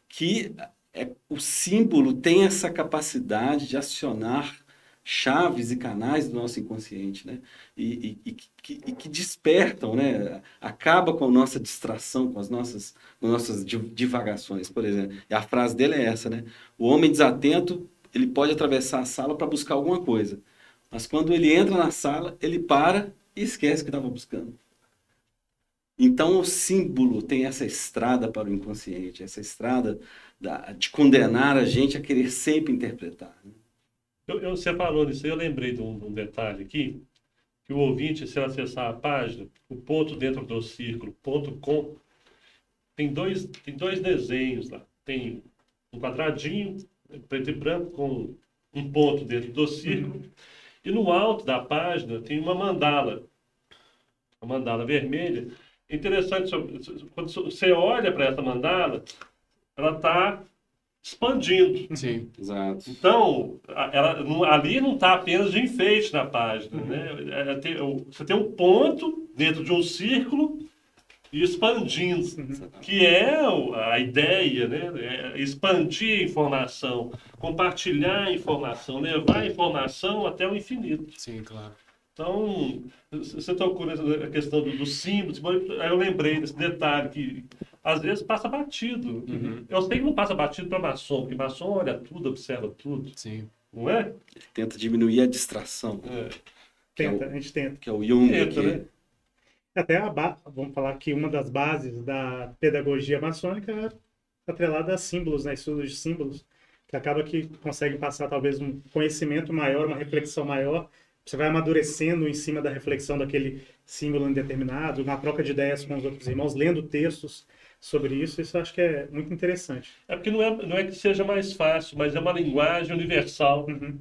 que é, o símbolo tem essa capacidade de acionar chaves e canais do nosso inconsciente, né? E, e- e que, e que despertam, né? Acaba com a nossa distração, com as nossas, com as nossas di- divagações, por exemplo. E a frase dele é essa, né? O homem desatento, ele pode atravessar a sala para buscar alguma coisa, mas quando ele entra na sala, ele para e esquece o que estava buscando. Então, o símbolo tem essa estrada para o inconsciente, essa estrada da- de condenar a gente a querer sempre interpretar. né? Eu, eu- você falou nisso eu lembrei de um, de um detalhe aqui, que o ouvinte, se acessar a página, o ponto dentro do círculo, ponto com, tem dois, tem dois desenhos lá. Tem um quadradinho, preto e branco, com um ponto dentro do círculo, e no alto da página tem uma mandala, uma mandala vermelha. Interessante, quando você olha para essa mandala, ela está expandindo. Sim. Exato. Então, ela, ali não está apenas de enfeite na página, né? É, tem- o- você tem um ponto dentro de um círculo e expandindo, que é a ideia, né? É expandir a informação, compartilhar a informação, levar a informação até o infinito. Sim, claro. Então, você tocou nessa questão do, do símbolo, aí eu lembrei desse detalhe que às vezes passa batido. Uhum. Eu sei que não passa batido para maçom, porque maçom olha tudo, observa tudo, Sim. não é? Ele tenta diminuir a distração, É. é Tenta, o, a gente tenta. que é o Jung. Tenta, que- né? Até a ba... vamos falar que uma das bases da pedagogia maçônica é atrelada a símbolos, né? Estudos de símbolos, que acaba que conseguem passar talvez um conhecimento maior, uma reflexão maior. Você vai amadurecendo em cima da reflexão daquele símbolo indeterminado, na troca de ideias com os outros irmãos, lendo textos sobre isso. Isso eu acho que é muito interessante. É porque não é, não é que seja mais fácil, mas é uma linguagem universal. Uhum.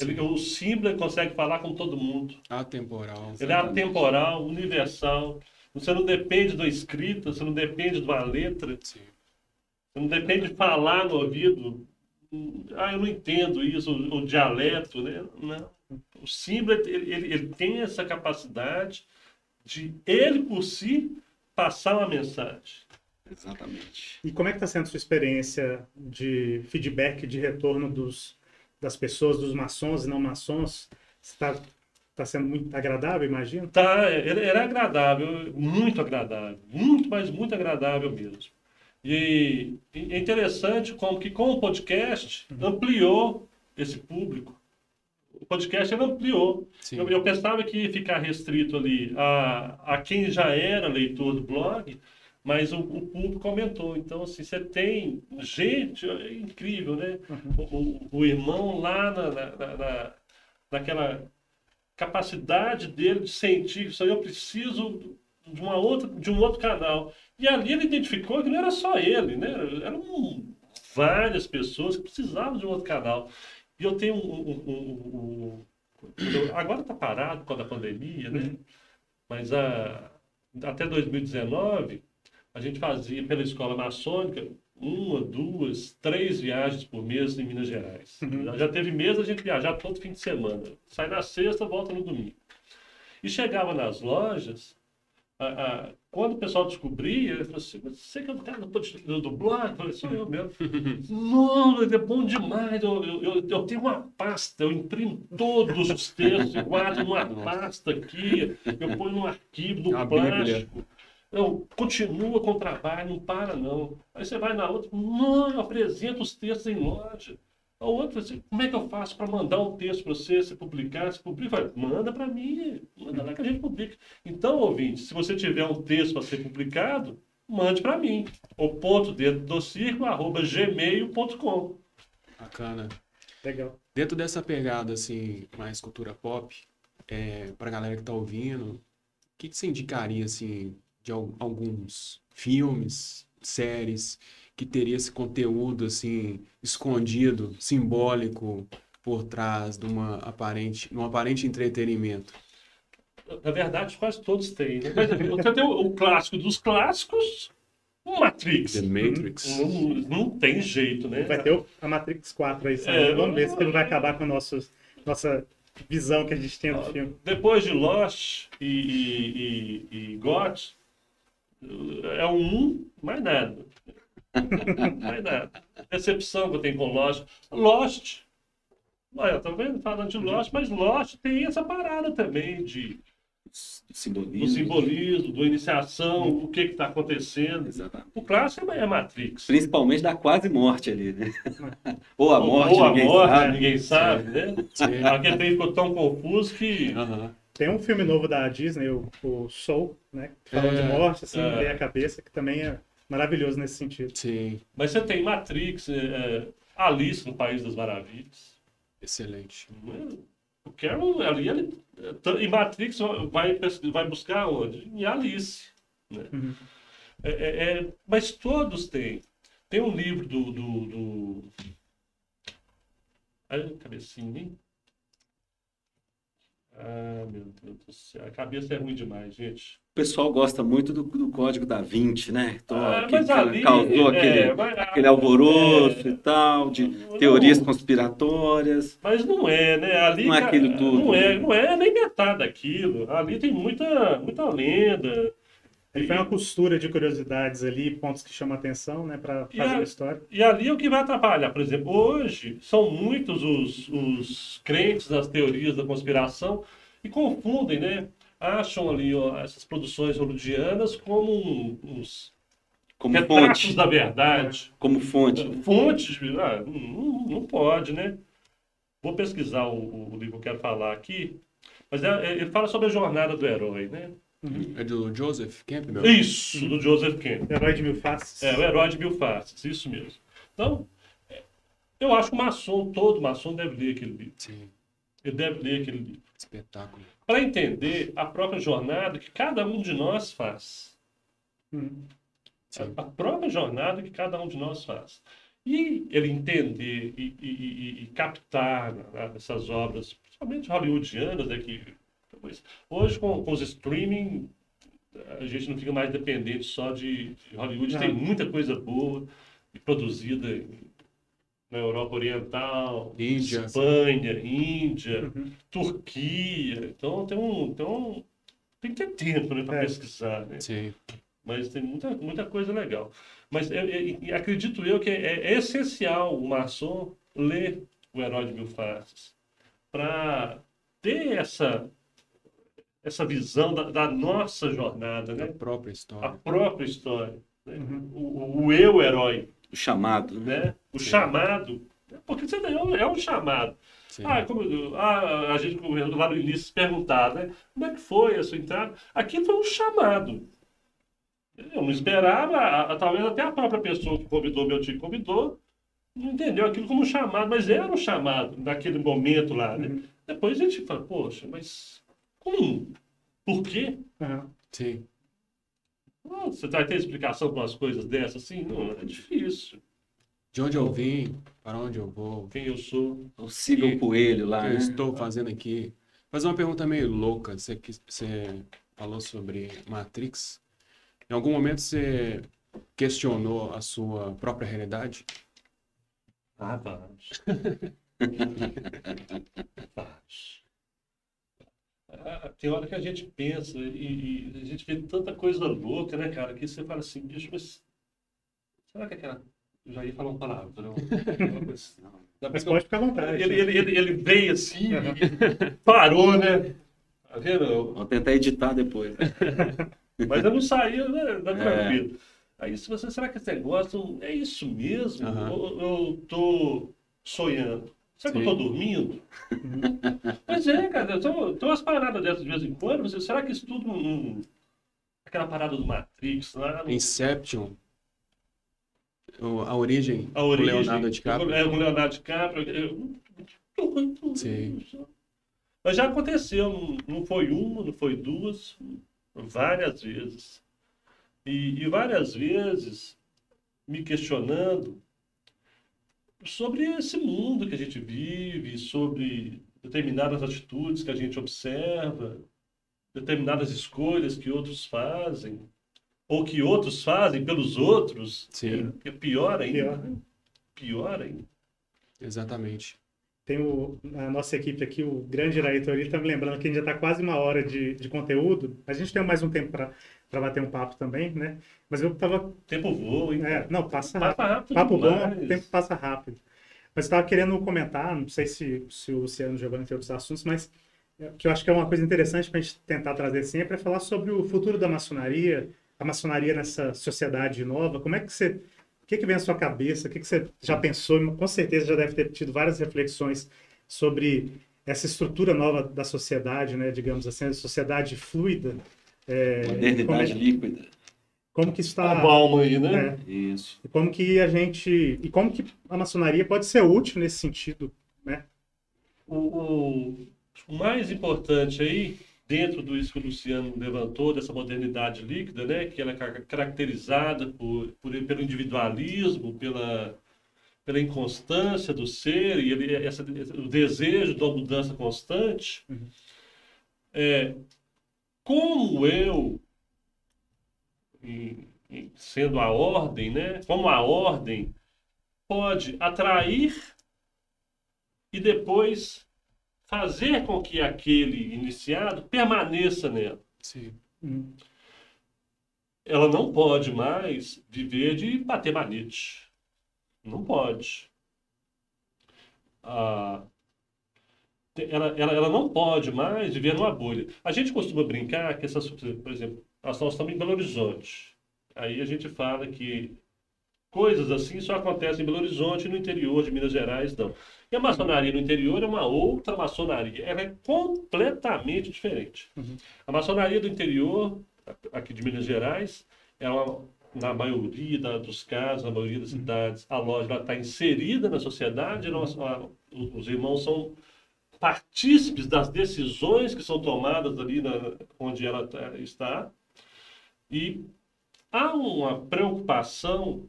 Ele, o símbolo consegue falar com todo mundo. Atemporal. Ele é atemporal, universal. Você não depende da escrita, você não depende de uma letra, Sim. você não depende de falar no ouvido. Ah, eu não entendo isso, o, o dialeto, né? Não. O símbolo, ele, ele, ele tem essa capacidade de, ele por si, passar uma mensagem. Exatamente. E como é que está sendo sua experiência de feedback, de retorno dos, das pessoas, dos maçons e não maçons? Está tá sendo muito agradável, imagino? Tá, é agradável, muito agradável, muito, mas muito agradável mesmo. E, é interessante como que com o podcast ampliou esse público. O podcast ele ampliou. Eu, eu pensava que ia ficar restrito ali a, a quem já era leitor do blog, mas o, o público aumentou. Então, assim, você tem gente, é incrível, né? O, o- o irmão lá na, na- na- na- naquela capacidade dele de sentir isso aí eu preciso de uma outra de um outro canal. E ali ele identificou que não era só ele né? Eram várias pessoas que precisavam de um outro canal. E eu tenho um, um- um- um- agora está parado por causa da pandemia né? Mas a, até 2019 a gente fazia pela escola maçônica uma, duas, três viagens por mês em Minas Gerais. Já, já teve mês a gente viajar todo fim de semana. Sai na sexta, volta no domingo. E chegava nas lojas, a- a- quando o pessoal descobria, ele falou assim, "Mas você que é o cara do, do, blog? Eu falei, sou eu mesmo. Não, é bom demais. Eu, eu, eu, tenho uma pasta, eu imprimo todos os textos, guardo numa pasta aqui, eu ponho num arquivo, no Bíblia. Não, continua com o trabalho, não para não. Aí você vai na outra, não, eu apresento os textos em loja. A outra, assim, como é que eu faço para mandar um texto para você, se publicar, se publica? Fala, Manda para mim, manda lá que a gente publica. Então, ouvinte, se você tiver um texto para ser publicado, mande para mim. O ponto dentro do círculo, arroba gmail.com. Bacana. Legal. Dentro dessa pegada, assim, mais cultura pop, é, pra galera que tá ouvindo, o que, que você indicaria, assim, de al- alguns filmes, séries, que teria esse conteúdo assim escondido, simbólico por trás de uma aparente, um aparente entretenimento? Na verdade, quase todos têm. Né? Mas, você tem o, o clássico dos clássicos, o Matrix. The Matrix. Não, não tem jeito, né? Vai ter o- a Matrix 4 aí, sabe? É, Vamos ver se ele vai acabar com a nossa, nossa visão que a gente tem do filme. Depois de Lost e, e, e, e GOT, é um um, mais nada. mais nada. Decepção que eu tenho com Lost. Lost, olha, tá vendo? Falando de Lost, mas Lost tem essa parada também de do Simbolismo. simbolismo, da iniciação, o que está acontecendo. Exatamente. O clássico é Matrix. Principalmente da quase morte ali, né? Ou a Ou- morte, ou a ninguém morte, sabe. ninguém sabe, né? Aquele trem ficou tão confuso que. Aham. Tem um filme novo da Disney, o, o Soul, né? Que fala É, de morte, assim, é. a cabeça, que também é maravilhoso nesse sentido. Sim, Mas você tem Matrix, é, é, Alice no País das Maravilhas. excelente. Eu quero ali, ali e Matrix vai, vai buscar onde? Em Alice. né? Uhum. É, é, é, mas todos têm. Tem um livro do. do, do... Ai, cabecinha, hein? Ah, meu Deus do céu. A cabeça é ruim demais, gente. O pessoal gosta muito do, do código da Vinci, né? Então, Ah, que, ali, causou é, aquele, mas- aquele alvoroço é, e tal, de não- teorias conspiratórias. Mas não é, né? Ali, Não é aquilo tudo. Não é, não é nem metade daquilo. Ali tem muita, muita lenda. Ele foi uma costura de curiosidades ali, pontos que chamam a atenção, né? Pra E fazer a- a história. E ali é o que vai atrapalhar. Por exemplo, hoje são muitos os, os crentes nas teorias da conspiração e confundem, né? Acham ali ó, essas produções hollywoodianas como uns Como retratos fonte. da verdade. Como fonte. Fontes, ah, não, não pode, né? Vou pesquisar o, o livro que eu quero falar aqui. Mas é- ele fala sobre a jornada do herói, né? É do Joseph Campbell? Isso, do Joseph Campbell. Herói de mil faces. É, o herói de mil faces, isso mesmo. Então, é, eu acho que o maçom, todo maçom deve ler aquele livro. Sim, Ele deve ler aquele livro. espetáculo. Para entender a própria jornada que cada um de nós faz. Uhum. Sim. A própria jornada que cada um de nós faz. E ele entender e, e- e- e captar né, essas obras, principalmente hollywoodianas, né, que depois- hoje com, com os streaming a gente não fica mais dependente só de, de Hollywood, Não. tem muita coisa boa e produzida na Europa Oriental, Índia. Espanha, Índia, Uhum. Turquia. Então tem um, então tem que ter tempo né, para É. pesquisar. Né? Sim, Mas tem muita, muita coisa legal. Mas eu- eu- e acredito eu que é, é essencial o maçom ler o Herói de Mil Faces para ter essa, essa visão da, da nossa jornada, da né? própria a história. própria história. né? Uhum. O, o- o eu herói, O chamado. né? né? o Sim. chamado. Porque você é um, é chamado. Sim. Ah, como, ah, a gente lá no início se perguntar, né? Como é que foi a sua entrada? Aqui foi um chamado. Eu não esperava, a- a- talvez até a própria pessoa que convidou, meu tio convidou, não entendeu aquilo como um chamado, mas era um chamado naquele momento lá, né? Uhum. Depois a gente fala, poxa, mas como? Por quê? Aham. Sim. Ah, Você vai ter explicação para umas coisas dessas assim? Não, é difícil. De onde eu vim, para onde eu vou, Quem eu sou. O siga o coelho o lá, que eu né? estou fazendo aqui. Fazer uma pergunta meio louca. Você, você falou sobre Matrix. Em algum momento você questionou a sua própria realidade? Ah, vários. vários. Tem hora que a gente pensa e, e a gente vê tanta coisa louca, né, cara, que você fala assim, bicho, mas será que aquela. Eu já ia falar um palavrão. uma coisa assim. Pra Mas que eu- pode ficar à vontade. ele, ele, ele, ele veio assim, e parou, né? Tá vendo? Vou tentar editar depois. né? Mas eu não saía, né? Tá tranquilo. Aí, se você, será que esse negócio é isso mesmo? Aham. Ou eu tô sonhando? Será que eu Sim. tô dormindo? Pois é, cara. Então, tem umas paradas dessas de vez em quando. Você, será que isso tudo. aquela parada do Matrix lá. no- Inception. O- A origem, a do origem. Leonardo DiCaprio. É, o Leonardo DiCaprio. eu- Sim. Mas já aconteceu. Não, não foi uma, não foi duas. Várias vezes. E, e várias vezes me questionando sobre esse mundo que a gente vive, sobre determinadas atitudes que a gente observa, determinadas escolhas que outros fazem, ou que outros fazem pelos outros. Sim. É, é pior ainda. Pior. né? Pior ainda. Exatamente. Tem o, a nossa equipe aqui, o grande Iraíto, ele está me lembrando que a gente já está quase uma hora de, de conteúdo. A gente tem mais um tempo para bater um papo também, né? Mas eu estava O tempo voa, hein? É, não, passa Passa rápido. rápido Papo bom, demais. tempo passa rápido. Mas estava querendo comentar, não sei se, se o Luciano Giovanni tem outros assuntos, mas é, que eu acho que é uma coisa interessante para a gente tentar trazer sempre é falar sobre o futuro da maçonaria, a maçonaria nessa sociedade nova. Como é que você. O que, que vem à sua cabeça? O que, que você já pensou? Com certeza já deve ter tido várias reflexões sobre essa estrutura nova da sociedade, né? Digamos assim, a sociedade fluida. É, Modernidade como, líquida. como que está. Tá bom aí, né? é, Isso. e como que a gente e como que a maçonaria pode ser útil nesse sentido, né? O, o- o mais importante aí, dentro do isso que o Luciano levantou, dessa modernidade líquida, né, que ela é ca- caracterizada por, por- pelo individualismo, pela, pela inconstância do ser e ele, essa, o desejo de uma mudança constante, Uhum. é, como eu, sendo a ordem, né, como a ordem pode atrair e depois fazer com que aquele iniciado permaneça nela. Sim. Hum, Ela não pode mais viver de bater manete. Não pode. Ah, ela, ela, ela não pode mais viver numa bolha. A gente costuma brincar que essas, por exemplo, nós nós estamos em Belo Horizonte. Aí a gente fala que coisas assim só acontecem em Belo Horizonte e no interior de Minas Gerais não. E a maçonaria no interior é uma outra maçonaria. Ela é completamente diferente. Uhum. A maçonaria do interior, aqui de Minas Gerais, ela, na maioria da- dos casos, na maioria das cidades, a loja está inserida na sociedade, nós- a- os os irmãos são partícipes das decisões que são tomadas ali na- onde ela tá- está. E há uma preocupação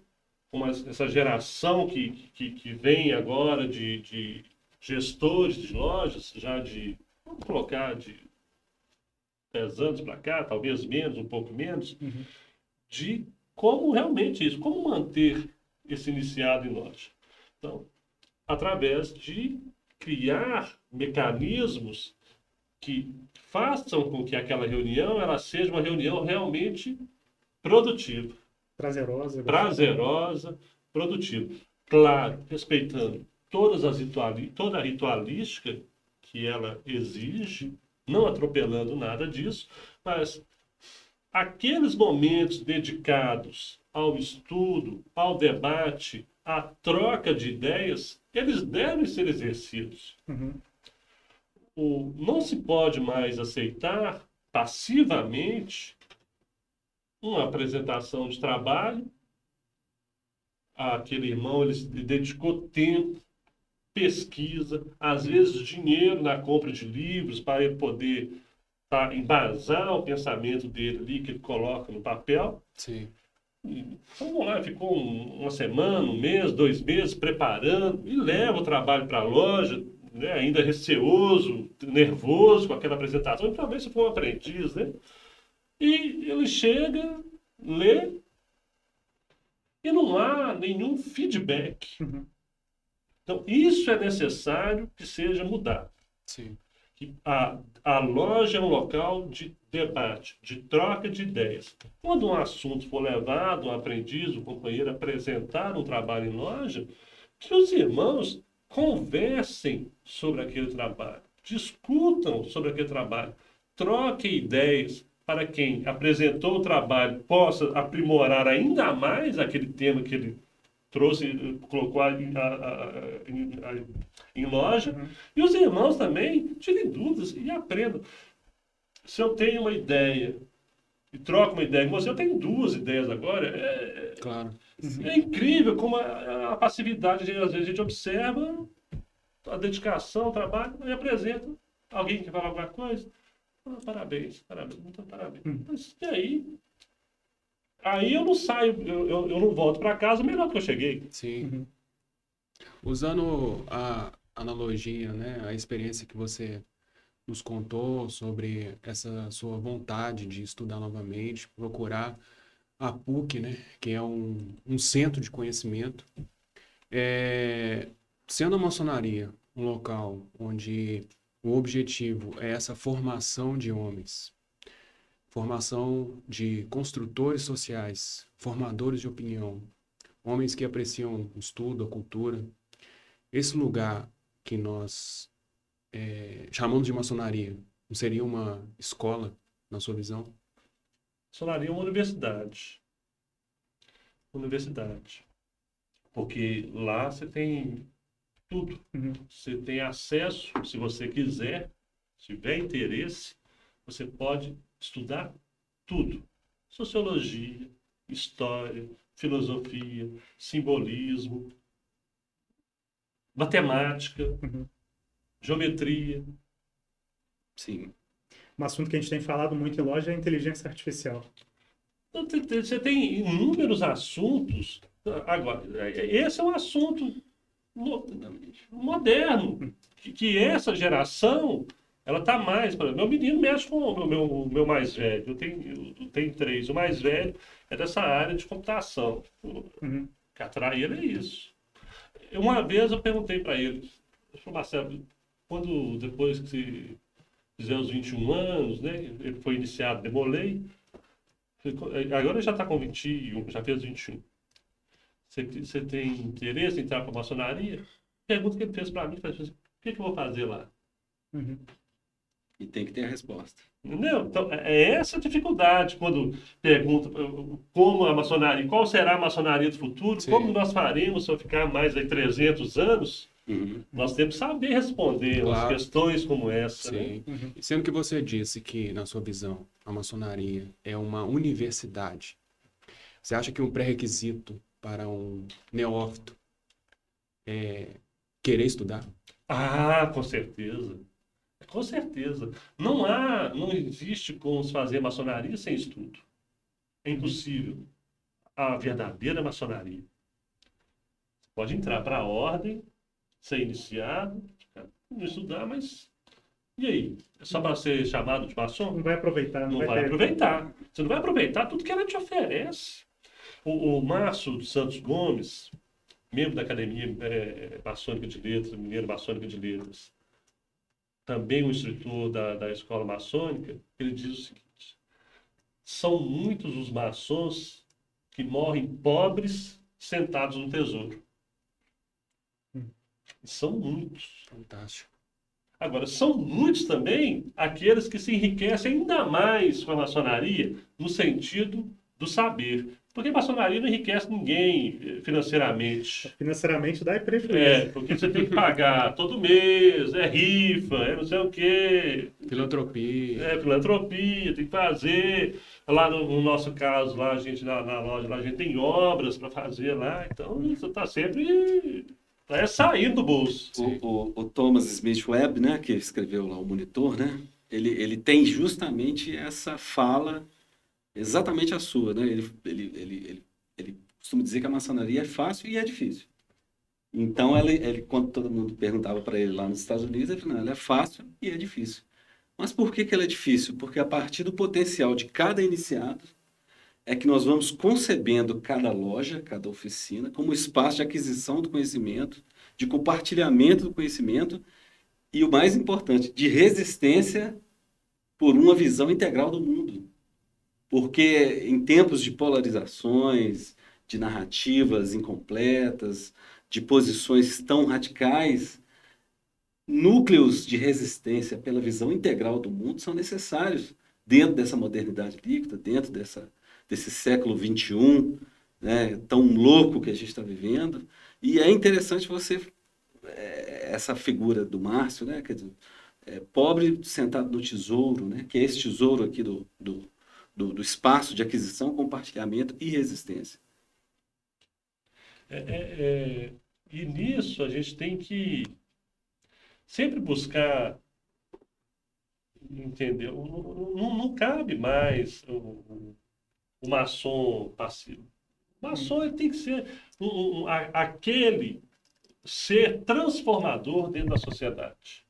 com essa geração que, que, que vem agora de, de gestores de lojas, já de, vamos colocar, de 10 anos para cá, talvez menos, um pouco menos, Uhum. de como realmente isso, como manter esse iniciado em loja. Então, através de criar mecanismos que façam com que aquela reunião ela seja uma reunião realmente produtiva prazerosa. prazerosa, produtiva. Claro, respeitando todas as rituali toda a ritualística que ela exige, não atropelando nada disso, mas aqueles momentos dedicados ao estudo, ao debate, à troca de ideias, eles devem ser exercidos. Uhum. O, não se pode mais aceitar passivamente uma apresentação de trabalho. Aquele irmão ele dedicou tempo, pesquisa, às vezes dinheiro na compra de livros para ele poder tá, embasar o pensamento dele ali que ele coloca no papel. Sim. Então, vamos lá, ficou um- uma semana, um mês, dois meses preparando e leva o trabalho para a loja, né, ainda receoso, nervoso com aquela apresentação, e talvez se for um aprendiz, né? E ele chega, lê, e não há nenhum feedback. Uhum. Então, isso é necessário que seja mudado Sim. Que a, a loja é um local de debate, de troca de ideias. Quando um assunto for levado, um aprendiz, um companheiro apresentar um trabalho em loja, que os irmãos conversem sobre aquele trabalho, discutam sobre aquele trabalho, troquem ideias para quem apresentou o trabalho possa aprimorar ainda mais aquele tema que ele trouxe, colocou a- a- a- a- em loja, Uhum. e os irmãos também tirem dúvidas e aprendam. Se eu tenho uma ideia e troco uma ideia com você, eu tenho duas ideias agora. É, Claro. é incrível como a, a passividade, às vezes a gente observa a dedicação, o trabalho, e apresenta alguém que fala alguma coisa. Ah, parabéns, parabéns, muito parabéns. Hum. Mas e aí? Aí eu não saio, eu, eu, eu não volto para casa melhor que eu cheguei. Sim. Uhum. Usando a analogia, né, a experiência que você nos contou sobre essa sua vontade de estudar novamente, procurar a PUC, né, que é um, um centro de conhecimento, é, sendo a maçonaria um local onde o objetivo é essa formação de homens, formação de construtores sociais, formadores de opinião, homens que apreciam o estudo, a cultura, esse lugar que nós é, chamamos de maçonaria, não seria uma escola, na sua visão? Maçonaria é uma universidade. Universidade. Porque lá você tem tudo. Uhum. Você tem acesso, se você quiser, se tiver interesse, você pode estudar tudo. Sociologia, história, filosofia, simbolismo, matemática, Uhum. geometria. Sim. Um assunto que a gente tem falado muito em loja é a inteligência artificial. Então, Você tem inúmeros assuntos. Agora, esse é um assunto mo- moderno, que, essa geração, ela está mais... Meu menino mexe com o meu, meu, mais velho, eu tenho, eu tenho três. O mais velho é dessa área de computação. Uhum. que atrai ele é isso. Uma vez eu perguntei para ele, falei, Marcelo, quando depois que você fizer os 21 anos, né, ele foi iniciado, demolei, falei, agora ele já está com 21, já fez 21. Você, você tem interesse em entrar para a maçonaria? Pergunta que ele fez para mim, assim, o que, que eu vou fazer lá? Uhum. E tem que ter a resposta. Entendeu? Então, é é essa a dificuldade quando pergunta como a maçonaria, qual será a maçonaria do futuro, Sim. como nós faremos se eu ficar mais aí 300 anos, Uhum. nós temos que saber responder umas Claro. questões como essa. Né? Sim. Uhum. Sendo que você disse que, na sua visão, a maçonaria é uma universidade, você acha que um pré-requisito para um neófito é querer estudar? Ah, com certeza. Com certeza. Não há, não existe como se fazer maçonaria sem estudo. É impossível. A verdadeira maçonaria. Você pode entrar para a ordem, ser iniciado, não estudar, mas e aí? É só para ser chamado de maçom? Não vai aproveitar, não, Não vai, vai aproveitar. Você não vai aproveitar tudo que ela te oferece. O, o Márcio dos Santos Gomes, membro da Academia eh, Maçônica de Letras, Mineiro Maçônica de Letras, também um instrutor da, da Escola Maçônica, ele diz o seguinte: são muitos os maçons que morrem pobres sentados no tesouro. São muitos. Fantástico. Agora, são muitos também aqueles que se enriquecem ainda mais com a maçonaria no sentido do saber. Porque maçonaria não enriquece ninguém eh, financeiramente. Financeiramente dá prejuízo. É, porque você tem que pagar todo mês, é rifa, é não sei o quê, Filantropia. é filantropia, tem que fazer. Lá no, no nosso caso, lá a gente na, na loja, lá a gente tem obras para fazer lá, então você está sempre é saindo do bolso. O, o, o Thomas Smith Webb, né, que escreveu lá o Monitor, né, ele, ele tem justamente essa fala, exatamente a sua, né? Ele, ele, ele, ele, ele costuma dizer que a maçonaria é fácil e é difícil. Então, ele, quando todo mundo perguntava para ele lá nos Estados Unidos, ele falou, não, ela é fácil e é difícil. Mas por que, que ela é difícil? Porque a partir do potencial de cada iniciado, é que nós vamos concebendo cada loja, cada oficina, como espaço de aquisição do conhecimento, de compartilhamento do conhecimento e, o mais importante, de resistência por uma visão integral do mundo. Porque em tempos de polarizações, de narrativas incompletas, de posições tão radicais, núcleos de resistência pela visão integral do mundo são necessários dentro dessa modernidade líquida, dentro dessa desse século 21, né, tão louco que a gente está vivendo. E é interessante você é, essa figura do Márcio, né, é, pobre sentado no tesouro, né, que é esse tesouro aqui do, do, do, do espaço de aquisição, compartilhamento e resistência. É, é, é, e nisso a gente tem que sempre buscar entender. Não, não, não cabe mais o, o maçom passivo. O maçom ele tem que ser um, um, a, aquele ser transformador dentro da sociedade.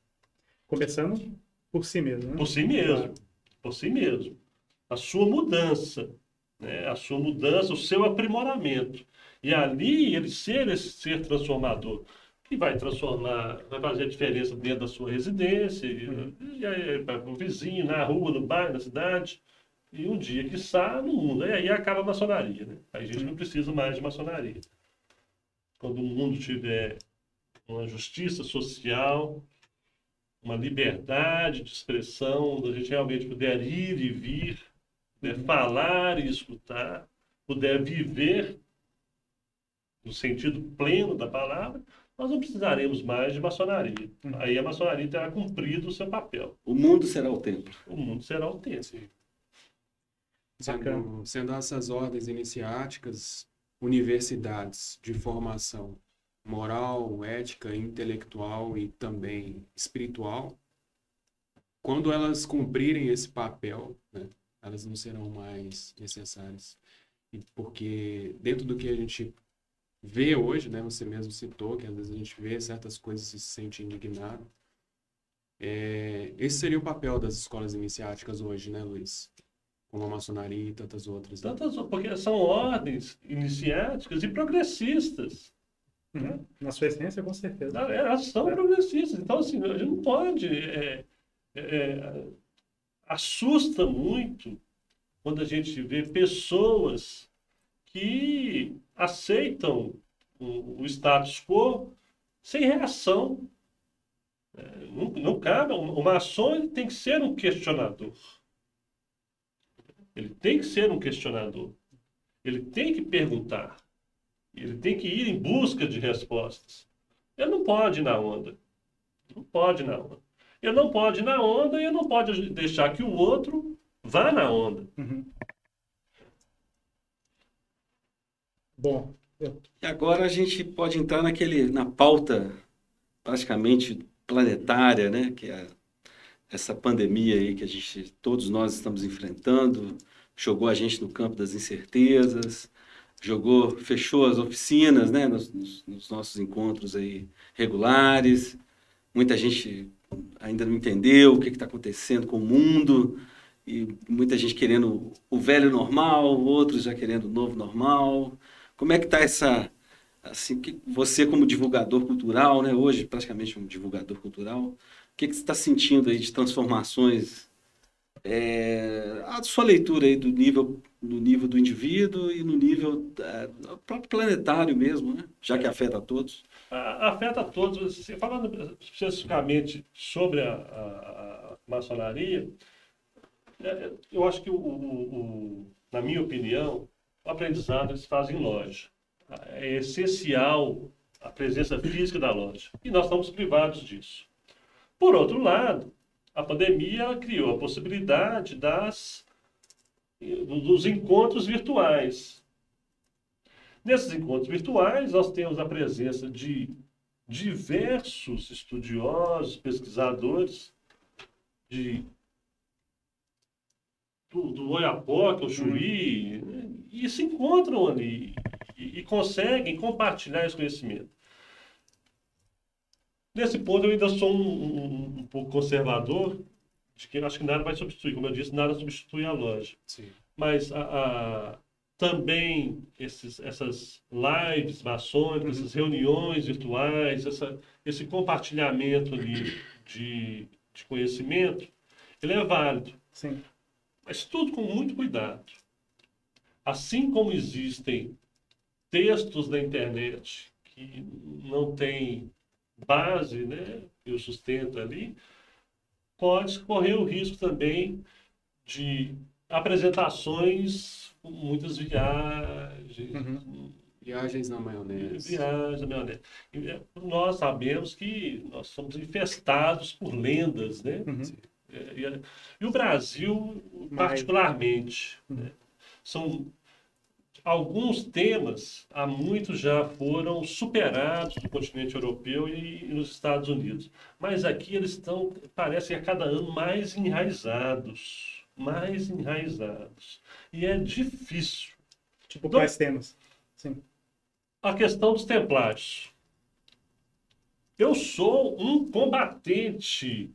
Começando por si mesmo, né? Por si mesmo. Por si mesmo. A sua mudança. Né? A sua mudança, o seu aprimoramento. E ali ele ser esse ser transformador que vai transformar, vai fazer a diferença dentro da sua residência, uhum. e aí para o vizinho, na rua, no bairro, na cidade. E um dia que sai no mundo. E aí acaba a maçonaria, né? Aí a gente não precisa mais de maçonaria. Quando o mundo tiver uma justiça social, uma liberdade de expressão, onde a gente realmente puder ir e vir, puder uhum. falar e escutar, puder viver no sentido pleno da palavra, nós não precisaremos mais de maçonaria. Uhum. Aí a maçonaria terá cumprido o seu papel. O mundo será o templo. O mundo será o templo. Sendo, sendo essas ordens iniciáticas universidades de formação moral, ética, intelectual e também espiritual, quando elas cumprirem esse papel, né, elas não serão mais necessárias. Porque dentro do que a gente vê hoje, né, você mesmo citou, que às vezes a gente vê certas coisas e se sente indignado, é, esse seria o papel das escolas iniciáticas hoje, né, Luiz? como a maçonaria e tantas outras. Né? Tantas, porque são ordens iniciáticas e progressistas. Né? Na sua essência, com certeza. Elas são é. progressistas. Então, assim, a gente não pode. É, é, é, assusta muito quando a gente vê pessoas que aceitam o, status quo sem reação. É, não, não cabe. O maçom tem que ser um questionador. Ele tem que ser um questionador. Ele tem que perguntar. Ele tem que ir em busca de respostas. Ele não pode ir na onda. Não pode ir na onda. Ele não pode ir na onda e ele não pode deixar que o outro vá na onda. Uhum. Bom. Eu... E agora a gente pode entrar naquele, na pauta praticamente planetária, né? Que é essa pandemia aí que a gente, todos nós estamos enfrentando, jogou a gente no campo das incertezas, jogou, fechou as oficinas, né, nos, nos nossos encontros aí regulares. Muita gente ainda não entendeu o que está acontecendo com o mundo e muita gente querendo o velho normal, outros já querendo o novo normal. Como é que está essa assim que você como divulgador cultural, né, hoje praticamente um divulgador cultural, o que, que você está sentindo aí de transformações? É, a sua leitura aí do nível, no nível do indivíduo e no nível é, próprio planetário mesmo, né? já que afeta a todos. afeta a todos. Assim, falando especificamente sobre a, a, a maçonaria, é, eu acho que, o, o, o, na minha opinião, o aprendizado eles fazem loja. É essencial a presença física da loja. E nós estamos privados disso. Por outro lado, a pandemia criou a possibilidade das, dos encontros virtuais. Nesses encontros virtuais, nós temos a presença de diversos estudiosos, pesquisadores de, do, do Oiapoque, o Chuí, e se encontram ali e, e conseguem compartilhar esse conhecimento. Nesse ponto, eu ainda sou um, um, um pouco conservador, de que acho que nada vai substituir. Como eu disse, nada substitui a loja. Sim. Mas a, a, também esses, essas lives maçônicas, uhum. essas reuniões virtuais, essa, esse compartilhamento ali de, de conhecimento, ele é válido. Sim. Mas tudo com muito cuidado. Assim como existem textos na internet que não têm base, né, que o sustenta ali, pode correr o risco também de apresentações com muitas viagens. Uhum. Viagens na maionese. Viagens na maionese. É, nós sabemos que nós somos infestados por lendas, né? Uhum. E, e, e, o Brasil, particularmente, uhum. né? são alguns temas há muito já foram superados no continente europeu e, nos Estados Unidos. Mas aqui eles estão, parecem a cada ano mais enraizados. mais enraizados. E é difícil. Tipo, quais temas? Sim. A questão dos templários. Eu sou um combatente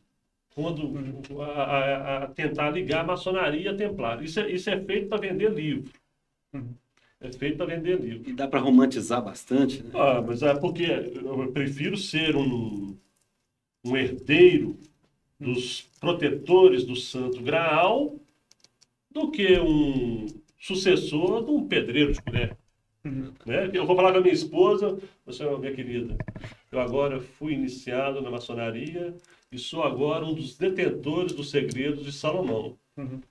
quando a, a, a tentar ligar a maçonaria a templário. Isso é, isso é feito para vender livro. Uhum. É feito para vender livro. E dá para romantizar bastante, né? Ah, mas é porque eu prefiro ser um, um herdeiro dos protetores do Santo Graal do que um sucessor de um pedreiro de colher. Uhum. Né? Eu vou falar com a minha esposa, você, minha querida, eu agora fui iniciado na maçonaria e sou agora um dos detentores dos segredos de Salomão. Uhum.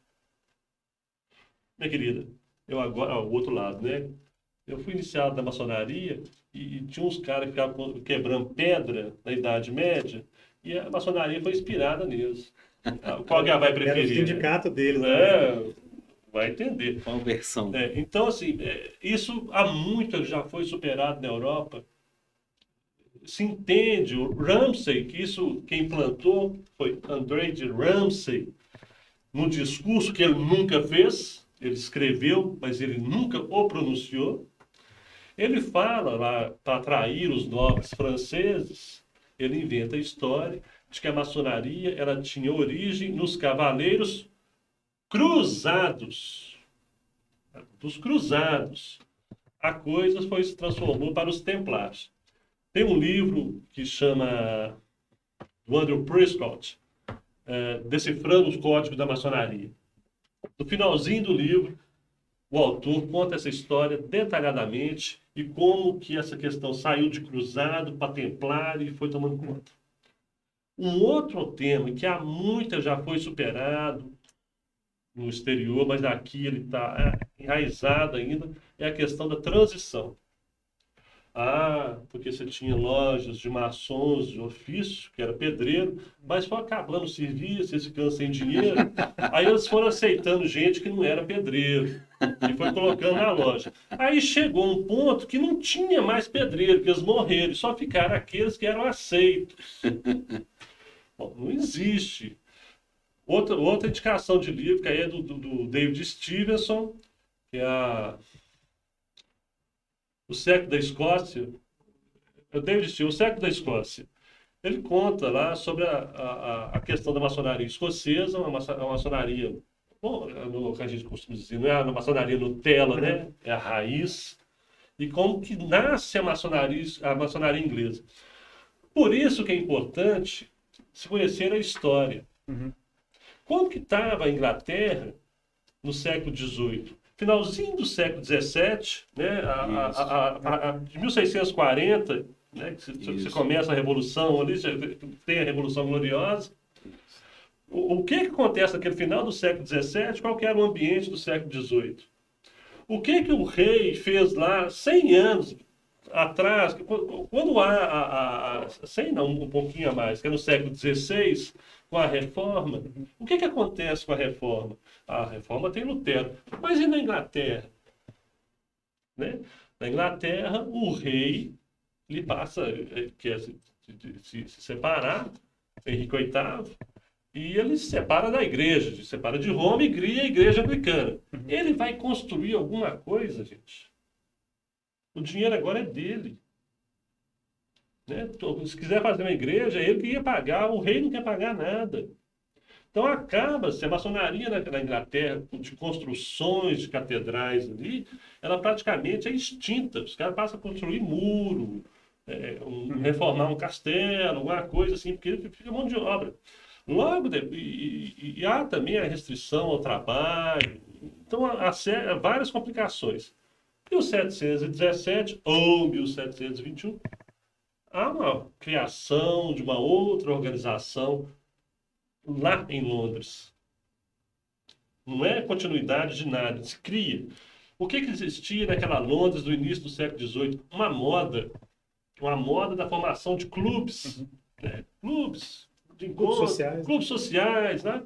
Minha querida, eu agora, o outro lado, né? Eu fui iniciado na maçonaria e, e tinha uns caras que ficavam quebrando pedra na Idade Média e a maçonaria foi inspirada neles. Ah, Qual que ela vai Era o preferir? né? sindicato deles. né? É, vai entender. Qual versão? É, então, assim, é, isso há muito já foi superado na Europa. Se entende, o Ramsay, que isso quem implantou foi André de Ramsay, num discurso que ele nunca fez, ele escreveu, mas ele nunca o pronunciou. Ele fala lá para atrair os nobres franceses, ele inventa a história de que a maçonaria ela tinha origem nos cavaleiros cruzados. Dos cruzados. A coisa foi se transformou para os templários. Tem um livro que chama do Andrew Prescott, eh, Decifrando os Códigos da Maçonaria. No finalzinho do livro, o autor conta essa história detalhadamente e como que essa questão saiu de cruzado para templário e foi tomando conta. Um outro tema que há muito já foi superado no exterior, mas aqui ele está enraizado ainda, é a questão da transição. Ah, porque você tinha lojas de maçons de ofício, que era pedreiro, mas foi acabando o serviço, eles ficando sem dinheiro. Aí eles foram aceitando gente que não era pedreiro e foi colocando na loja. Aí chegou um ponto que não tinha mais pedreiro, que eles morreram, só ficaram aqueles que eram aceitos. Bom, não existe. Outra, outra indicação de livro, que aí é do, do, do David Stevenson, que é a o século da Escócia, o David Steele, o século da Escócia, ele conta lá sobre a, a, a questão da maçonaria escocesa, uma, maço- uma maçonaria, bom, no, que a gente costuma dizer, não é a maçonaria Nutella, né? É a raiz. E como que nasce a maçonaria, a maçonaria inglesa. Por isso que é importante se conhecer a história. Uhum. Como que estava a Inglaterra no século XVIII? Finalzinho do século XVII, né, a, a, a, de 1640, né, que você, começa a Revolução ali, tem a Revolução Gloriosa. O, o que, que acontece naquele final do século XVII? Qual que era o ambiente do século XVIII? O que, que o rei fez lá 100 anos atrás, quando há a, a, 100 não, um pouquinho a mais, que é no século XVI, com a reforma, o que, que acontece com a reforma? A reforma tem Lutero, mas e na Inglaterra? Né? Na Inglaterra, o rei lhe passa, eh, quer se, se- se separar, Henrique VIII, e ele se separa da igreja, se separa de Roma e cria a igreja anglicana. Ele vai construir alguma coisa, gente. O dinheiro agora é dele. Né? Se quiser fazer uma igreja, ele que ia pagar, o rei não quer pagar nada. Então acaba-se a maçonaria na, na Inglaterra, de construções de catedrais ali, ela praticamente é extinta. Os caras passam a construir muro, é, um- reformar um castelo, alguma coisa assim, porque fica mão de obra. Logo, de, e, e- e há também a restrição ao trabalho. Então, há, há várias complicações. 1717 ou 1721, há uma criação de uma outra organização lá em Londres. Não é continuidade de nada, se cria. O que, que existia naquela Londres do início do século XVIII? Uma moda, uma moda da formação de clubes, né? clubes de Clubes sociais. clubes sociais, né?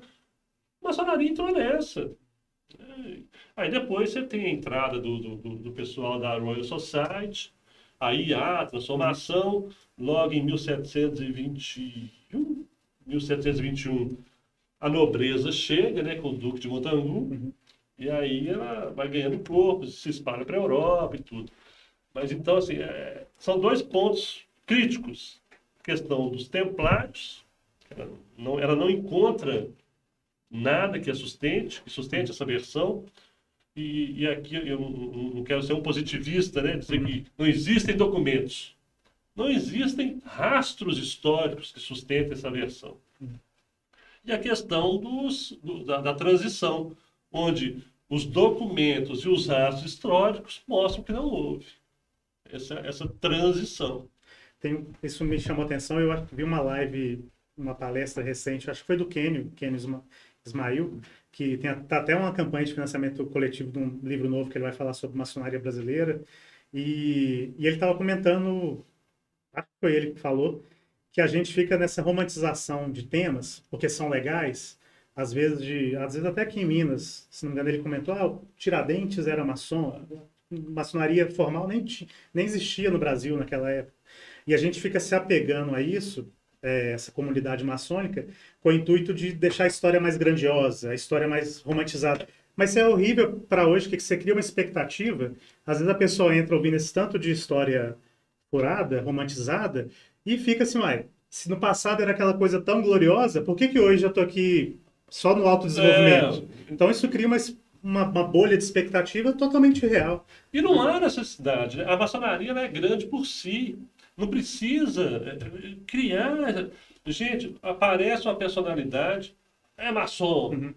Maçonaria entrou nessa. Aí depois você tem a entrada do, do, do- do pessoal da Royal Society, aí há a transformação, logo em 1721, 1721, a nobreza chega, né, com o Duque de Montangu, Uhum. e aí ela vai ganhando corpo, se espalha para a Europa e tudo. Mas então, assim, é, são dois pontos críticos. A questão dos templários, ela não, ela não encontra nada que a sustente, que sustente essa versão. E, e aqui eu não, quero ser um positivista, né? Dizer que não existem documentos. Não existem rastros históricos que sustentem essa versão. E a questão dos, do- da, da transição, onde os documentos e os rastros históricos mostram que não houve essa, essa transição. Tem, isso me chamou a atenção. Eu vi uma live, uma palestra recente, acho que foi do Kenio, Kenio Isma- Ismail, que tem tá até uma campanha de financiamento coletivo de um livro novo que ele vai falar sobre maçonaria brasileira. E, e ele estava comentando, acho que foi ele que falou, que a gente fica nessa romantização de temas, porque são legais, às vezes, de, às vezes até aqui em Minas, se não me engano, ele comentou, ah, Tiradentes era maçom, maçonaria formal nem, nem existia no Brasil naquela época. E a gente fica se apegando a isso, é, essa comunidade maçônica, com o intuito de deixar a história mais grandiosa, a história mais romantizada. Mas isso é horrível para hoje, que você cria uma expectativa. Às vezes a pessoa entra ouvindo esse tanto de história furada, romantizada, e fica assim, uai, se no passado era aquela coisa tão gloriosa, por que, que hoje eu tô aqui só no autodesenvolvimento? Então isso cria uma, uma, uma bolha de expectativa totalmente real. E não há necessidade. A maçonaria é grande por si. Não precisa eh, criar. Gente, aparece uma personalidade, é maçom. Uhum.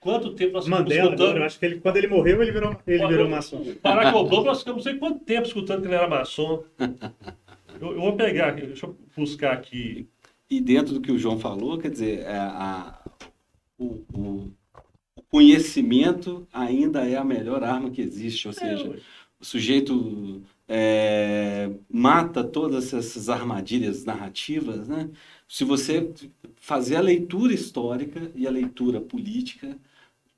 Quanto tempo nós ficamos Mandela, escutando? agora, eu acho que ele, quando ele morreu, ele virou, ele virou maçom. Barack Obama, nós ficamos não sei quanto tempo escutando que ele era maçom. Eu, eu vou pegar aqui, deixa eu buscar aqui. E dentro do que o João falou, quer dizer, é, a- o, o- o conhecimento ainda é a melhor arma que existe, ou seja, É, o sujeito é, mata todas essas armadilhas narrativas, né? Se você fazer a leitura histórica e a leitura política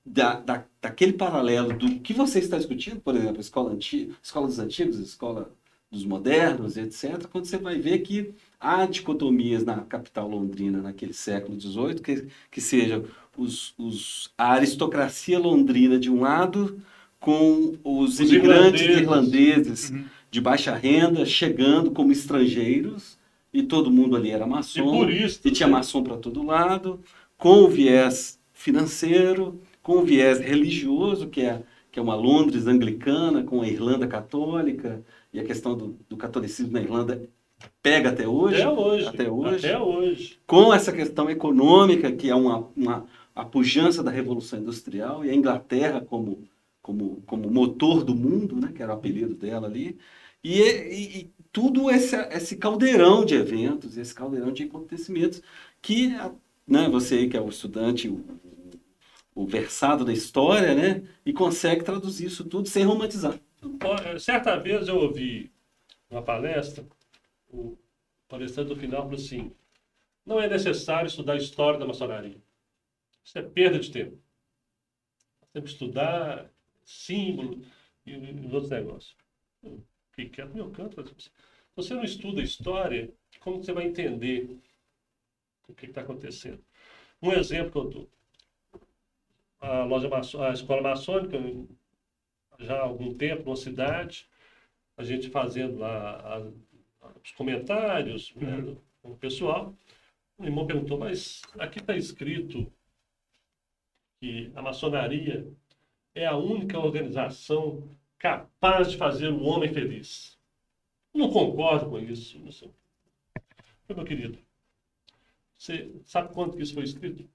da, da, daquele paralelo do que você está discutindo, por exemplo, escola, anti, escola dos antigos, escola dos modernos, etc., quando você vai ver que há dicotomias na capital londrina naquele século XVIII, que, que seja os, os, a aristocracia londrina de um lado com os, Os imigrantes irlandeses. irlandeses Uhum. de baixa renda chegando como estrangeiros e todo mundo ali era E maçom por isso. e tinha maçom para todo lado, com o viés financeiro, com o viés religioso, que é, que é uma Londres anglicana, com a Irlanda católica, e a questão do, do catolicismo na Irlanda pega até hoje, Até hoje. até hoje. Até hoje. com essa questão econômica, que é uma, uma a pujança da Revolução Industrial, e a Inglaterra como, como, como motor do mundo, né, que era o apelido dela ali, e, e- e tudo esse, esse caldeirão de eventos, esse caldeirão de acontecimentos, que né, você aí que é o estudante, o, o versado da história, né, e consegue traduzir isso tudo sem romantizar. Certa vez eu ouvi uma palestra, o palestrante no final falou assim: não é necessário estudar a história da maçonaria. Isso é perda de tempo. Tem que estudar símbolo e, os outros negócios. Eu fiquei quieto no meu canto. Se você não estuda história, como você vai entender o que está acontecendo? Um exemplo que eu dou. A, loja a escola maçônica, já há algum tempo, numa cidade, a gente fazendo lá os comentários né, com o pessoal. O irmão perguntou, mas aqui está escrito que a maçonaria é a única organização capaz de fazer o homem feliz. Não concordo com isso. Meu querido, você sabe quanto que isso foi escrito?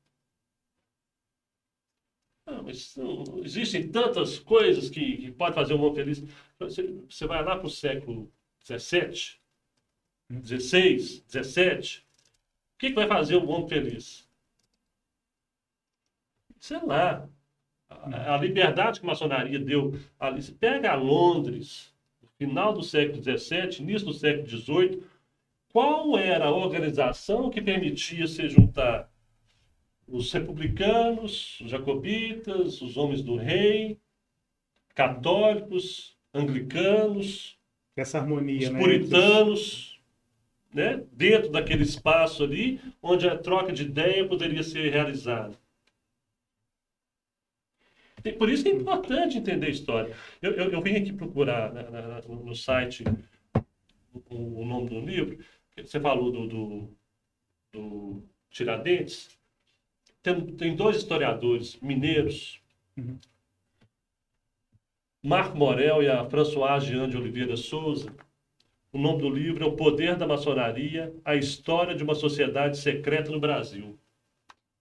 Ah, mas não, existem tantas coisas que, que podem fazer o homem feliz. Você, você vai lá para o século XVII, XVI, XVII, o que, que vai fazer o homem feliz? Sei lá. A, a liberdade que a maçonaria deu ali. Você pega a Londres, no final do século XVII, início do século XVIII, qual era a organização que permitia se juntar os republicanos, os jacobitas, os homens do rei, católicos, anglicanos, Essa harmonia, os né? puritanos. né, dentro daquele espaço ali, onde a troca de ideia poderia ser realizada. Por isso que é importante entender a história. Eu, eu, eu vim aqui procurar na, na, no site o, o, nome do livro. Você falou do, do, do Tiradentes. Tem, tem dois historiadores mineiros, uhum. Marco Morel e a Françoise Jean de Oliveira Souza. O nome do livro é O Poder da Maçonaria, a História de uma Sociedade Secreta no Brasil.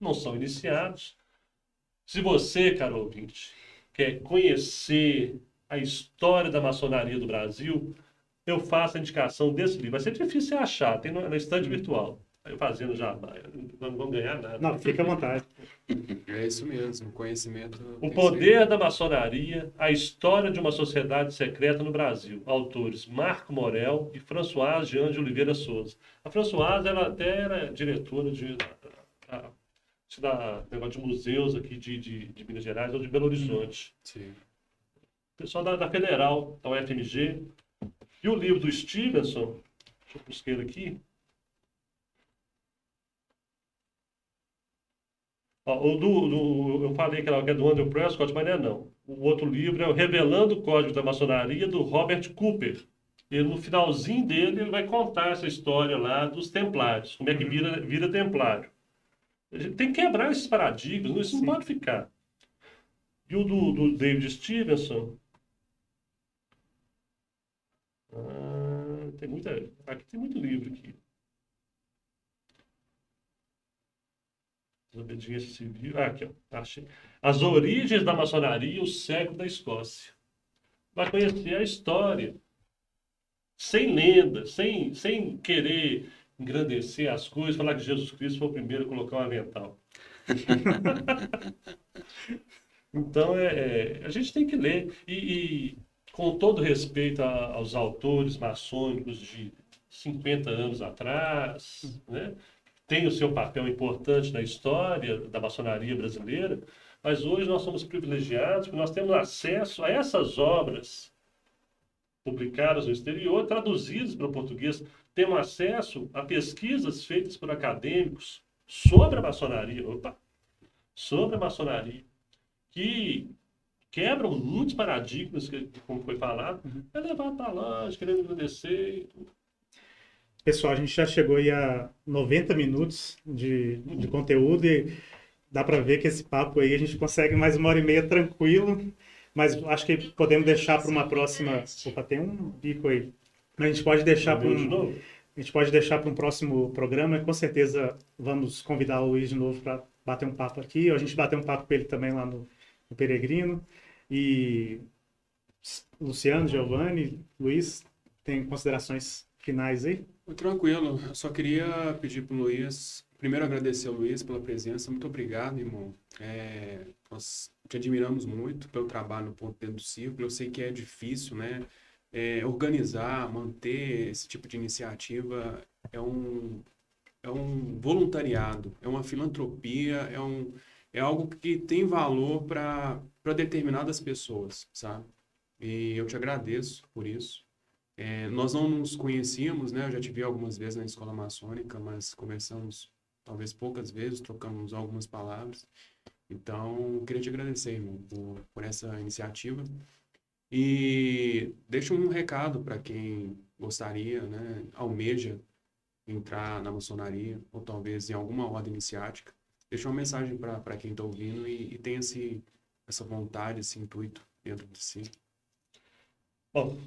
Não são iniciados, se você, caro ouvinte, quer conhecer a história da maçonaria do Brasil, eu faço a indicação desse livro. Vai ser difícil você achar, tem na estante virtual. Eu fazendo já, não vamos ganhar nada. Não, fica à vontade. É isso mesmo, conhecimento. O Poder da Maçonaria, a História de uma Sociedade Secreta no Brasil. Autores Marco Morel e Françoise Jean de Oliveira Souza. A Françoise, ela até era diretora de se dá negócio de museus aqui de, de, de, Minas Gerais ou de Belo Horizonte. Sim. Pessoal da, da Federal, da UFMG. E o livro do Stevenson, deixa eu buscar ele aqui. Ó, o do, do, eu falei que era é do Andrew Prescott, mas não é não. O outro livro é o Revelando o Código da Maçonaria, do Robert Cooper. E no finalzinho dele, ele vai contar essa história lá dos templários, como é que vira, vira templário. A gente tem que quebrar esses paradigmas, isso Sim. não pode ficar. E o do, do David Stevenson. Ah, tem muita. Aqui tem muito livro aqui. Desobediência civil. Ah, aqui, ó. Achei. As origens da maçonaria e o século da Escócia. Vai conhecer a história. Sem lenda, sem, sem querer engrandecer as coisas, falar que Jesus Cristo foi o primeiro a colocar um avental. então, é, é, a gente tem que ler. E, e com todo respeito a, aos autores maçônicos de 50 anos atrás, né, tem o seu papel importante na história da maçonaria brasileira, mas hoje nós somos privilegiados porque nós temos acesso a essas obras publicadas no exterior, traduzidas para o português temos acesso a pesquisas feitas por acadêmicos sobre a maçonaria, opa, sobre a maçonaria, que quebram muitos paradigmas, que, como foi falado, uhum. é levar para lá, querendo agradecer. Pessoal, a gente já chegou aí a 90 minutos de, de uhum. conteúdo e dá para ver que esse papo aí a gente consegue mais uma hora e meia tranquilo, mas acho que podemos deixar para uma próxima. Opa, tem um bico aí. A gente pode deixar para um, a gente pode deixar para um próximo programa. Com certeza vamos convidar o Luiz de novo para bater um papo aqui. A gente bater um papo com ele também lá no, no Peregrino. E Luciano, Giovanni, Luiz, tem considerações finais aí? Tranquilo. Eu só queria pedir para o Luiz, primeiro agradecer ao Luiz pela presença. Muito obrigado, irmão. É, nós te admiramos muito pelo trabalho no ponto dentro do círculo. Eu sei que é difícil, né? É, organizar, manter esse tipo de iniciativa é um, é um voluntariado, é uma filantropia, é, um, é algo que tem valor para determinadas pessoas, sabe? E eu te agradeço por isso. É, nós não nos conhecíamos, né? Eu já te vi algumas vezes na escola maçônica, mas conversamos talvez poucas vezes, trocamos algumas palavras. Então, queria te agradecer, irmão, por, por essa iniciativa. E deixo um recado para quem gostaria, né, almeja entrar na maçonaria, ou talvez em alguma ordem iniciática. Deixa uma mensagem para quem está ouvindo e, e tem esse, essa vontade, esse intuito dentro de si. Bom,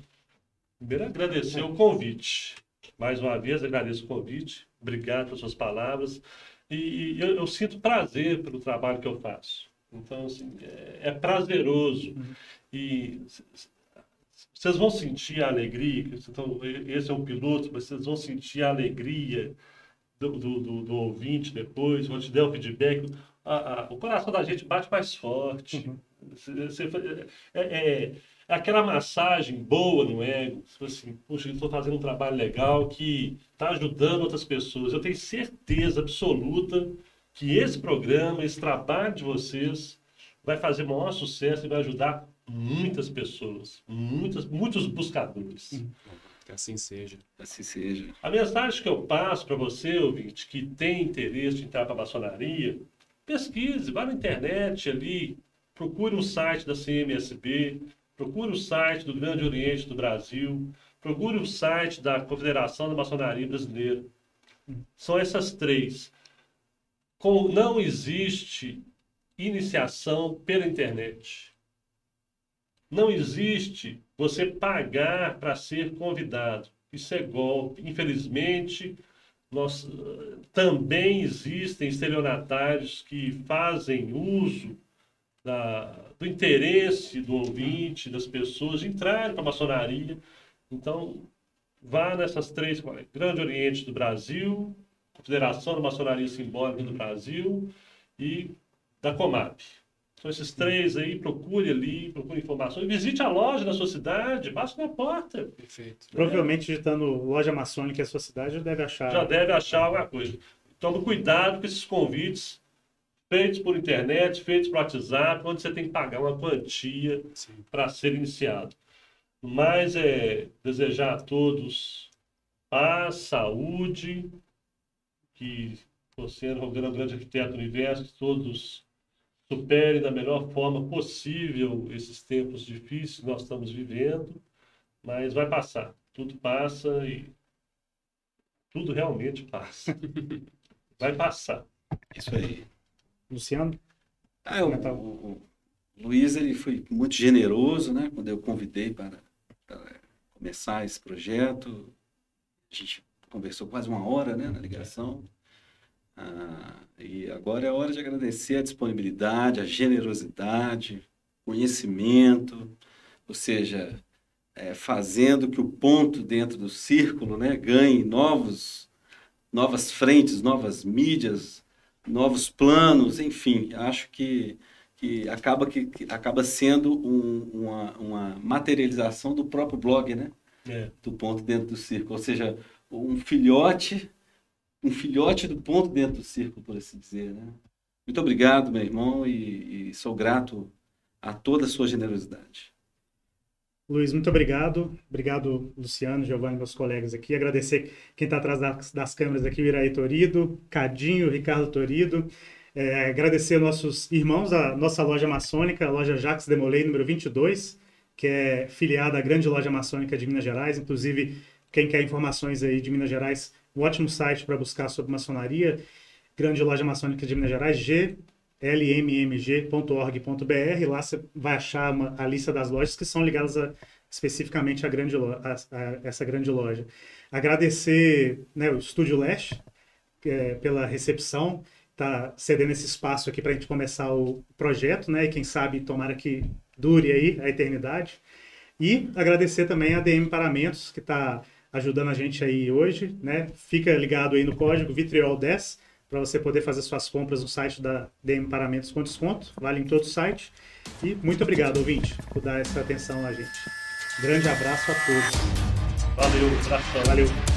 primeiro agradecer o convite. Mais uma vez agradeço o convite. Obrigado pelas suas palavras. E, eu, eu, sinto prazer pelo trabalho que eu faço. Então, assim, é, é prazeroso. Uhum. E vocês vão sentir a alegria, então, esse é um piloto, mas vocês vão sentir a alegria do, do, do, ouvinte depois, quando te der o feedback. A, a, o coração da gente bate mais forte. Uhum. Você, é, é, é, aquela massagem boa no ego. Assim, puxa, estou fazendo um trabalho legal que está ajudando outras pessoas. Eu tenho certeza absoluta que esse programa, esse trabalho de vocês, vai fazer maior sucesso e vai ajudar muitas pessoas, muitas, muitos buscadores. Que assim seja. Assim seja. A mensagem que eu passo para você, ouvinte, que tem interesse em entrar para a maçonaria, pesquise, vá na internet ali, procure um site da CMSB, procure o site do Grande Oriente do Brasil, procure o site da Confederação da Maçonaria Brasileira. São essas três. Com, não existe iniciação pela internet. Não existe você pagar para ser convidado. Isso é golpe. Infelizmente, nós, também existem estelionatários que fazem uso da, do interesse do ouvinte, das pessoas, entrarem para a maçonaria. Então, vá nessas três, Grande Oriente do Brasil, Confederação da Maçonaria Simbólica do Brasil e da Comap. São esses três aí, procure ali, procure informações. Visite a loja da sua cidade, passe na porta. Perfeito. Provavelmente digitando loja maçônica em sua cidade já deve achar. Já deve achar alguma coisa. Tome cuidado com esses convites feitos por internet, feitos por WhatsApp, onde você tem que pagar uma quantia para ser iniciado. Mas é desejar a todos paz, saúde, que você, o grande arquiteto do universo, que todos supere da melhor forma possível esses tempos difíceis que nós estamos vivendo, mas vai passar. Tudo passa e tudo realmente passa. Vai passar. Isso aí. Luciano? Ah, o, o, o, Luiz ele foi muito generoso, né? Quando eu convidei para, para começar esse projeto, a gente conversou quase uma hora, né, na ligação. Ah, e agora é hora de agradecer a disponibilidade, a generosidade, conhecimento, ou seja, é, fazendo que o ponto dentro do círculo né, ganhe novos, novas frentes, novas mídias, novos planos, enfim, acho que, que, acaba, que, que acaba sendo um, uma, uma materialização do próprio blog, né? É. Do ponto dentro do círculo, ou seja, um filhote um filhote do ponto dentro do círculo, por assim dizer. Né? Muito obrigado, meu irmão, e, e sou grato a toda a sua generosidade. Luiz, muito obrigado. Obrigado, Luciano, Giovanni, meus colegas aqui. Agradecer quem está atrás das, das, câmeras aqui, o Iraí Torido, Cadinho, Ricardo Torido. É, agradecer nossos irmãos, a nossa loja maçônica, a loja Jacques Demolay, número 22, que é filiada à grande loja maçônica de Minas Gerais. Inclusive, quem quer informações aí de Minas Gerais, um ótimo site para buscar sobre maçonaria, grande loja maçônica de Minas Gerais, glmmg.org.br. Lá você vai achar uma, a lista das lojas que são ligadas a, especificamente a, grande a, a, essa grande loja. Agradecer né, o Estúdio Leste é, pela recepção, tá cedendo esse espaço aqui para a gente começar o projeto, né? E quem sabe tomara que dure aí a eternidade. E agradecer também a DM Paramentos, que está ajudando a gente aí hoje, né? Fica ligado aí no código Vitriol10 para você poder fazer suas compras no site da DM Paramentos com desconto. Vale em todo o site. E muito obrigado, ouvinte, por dar essa atenção a gente. Grande abraço a todos. Valeu, abração. Valeu.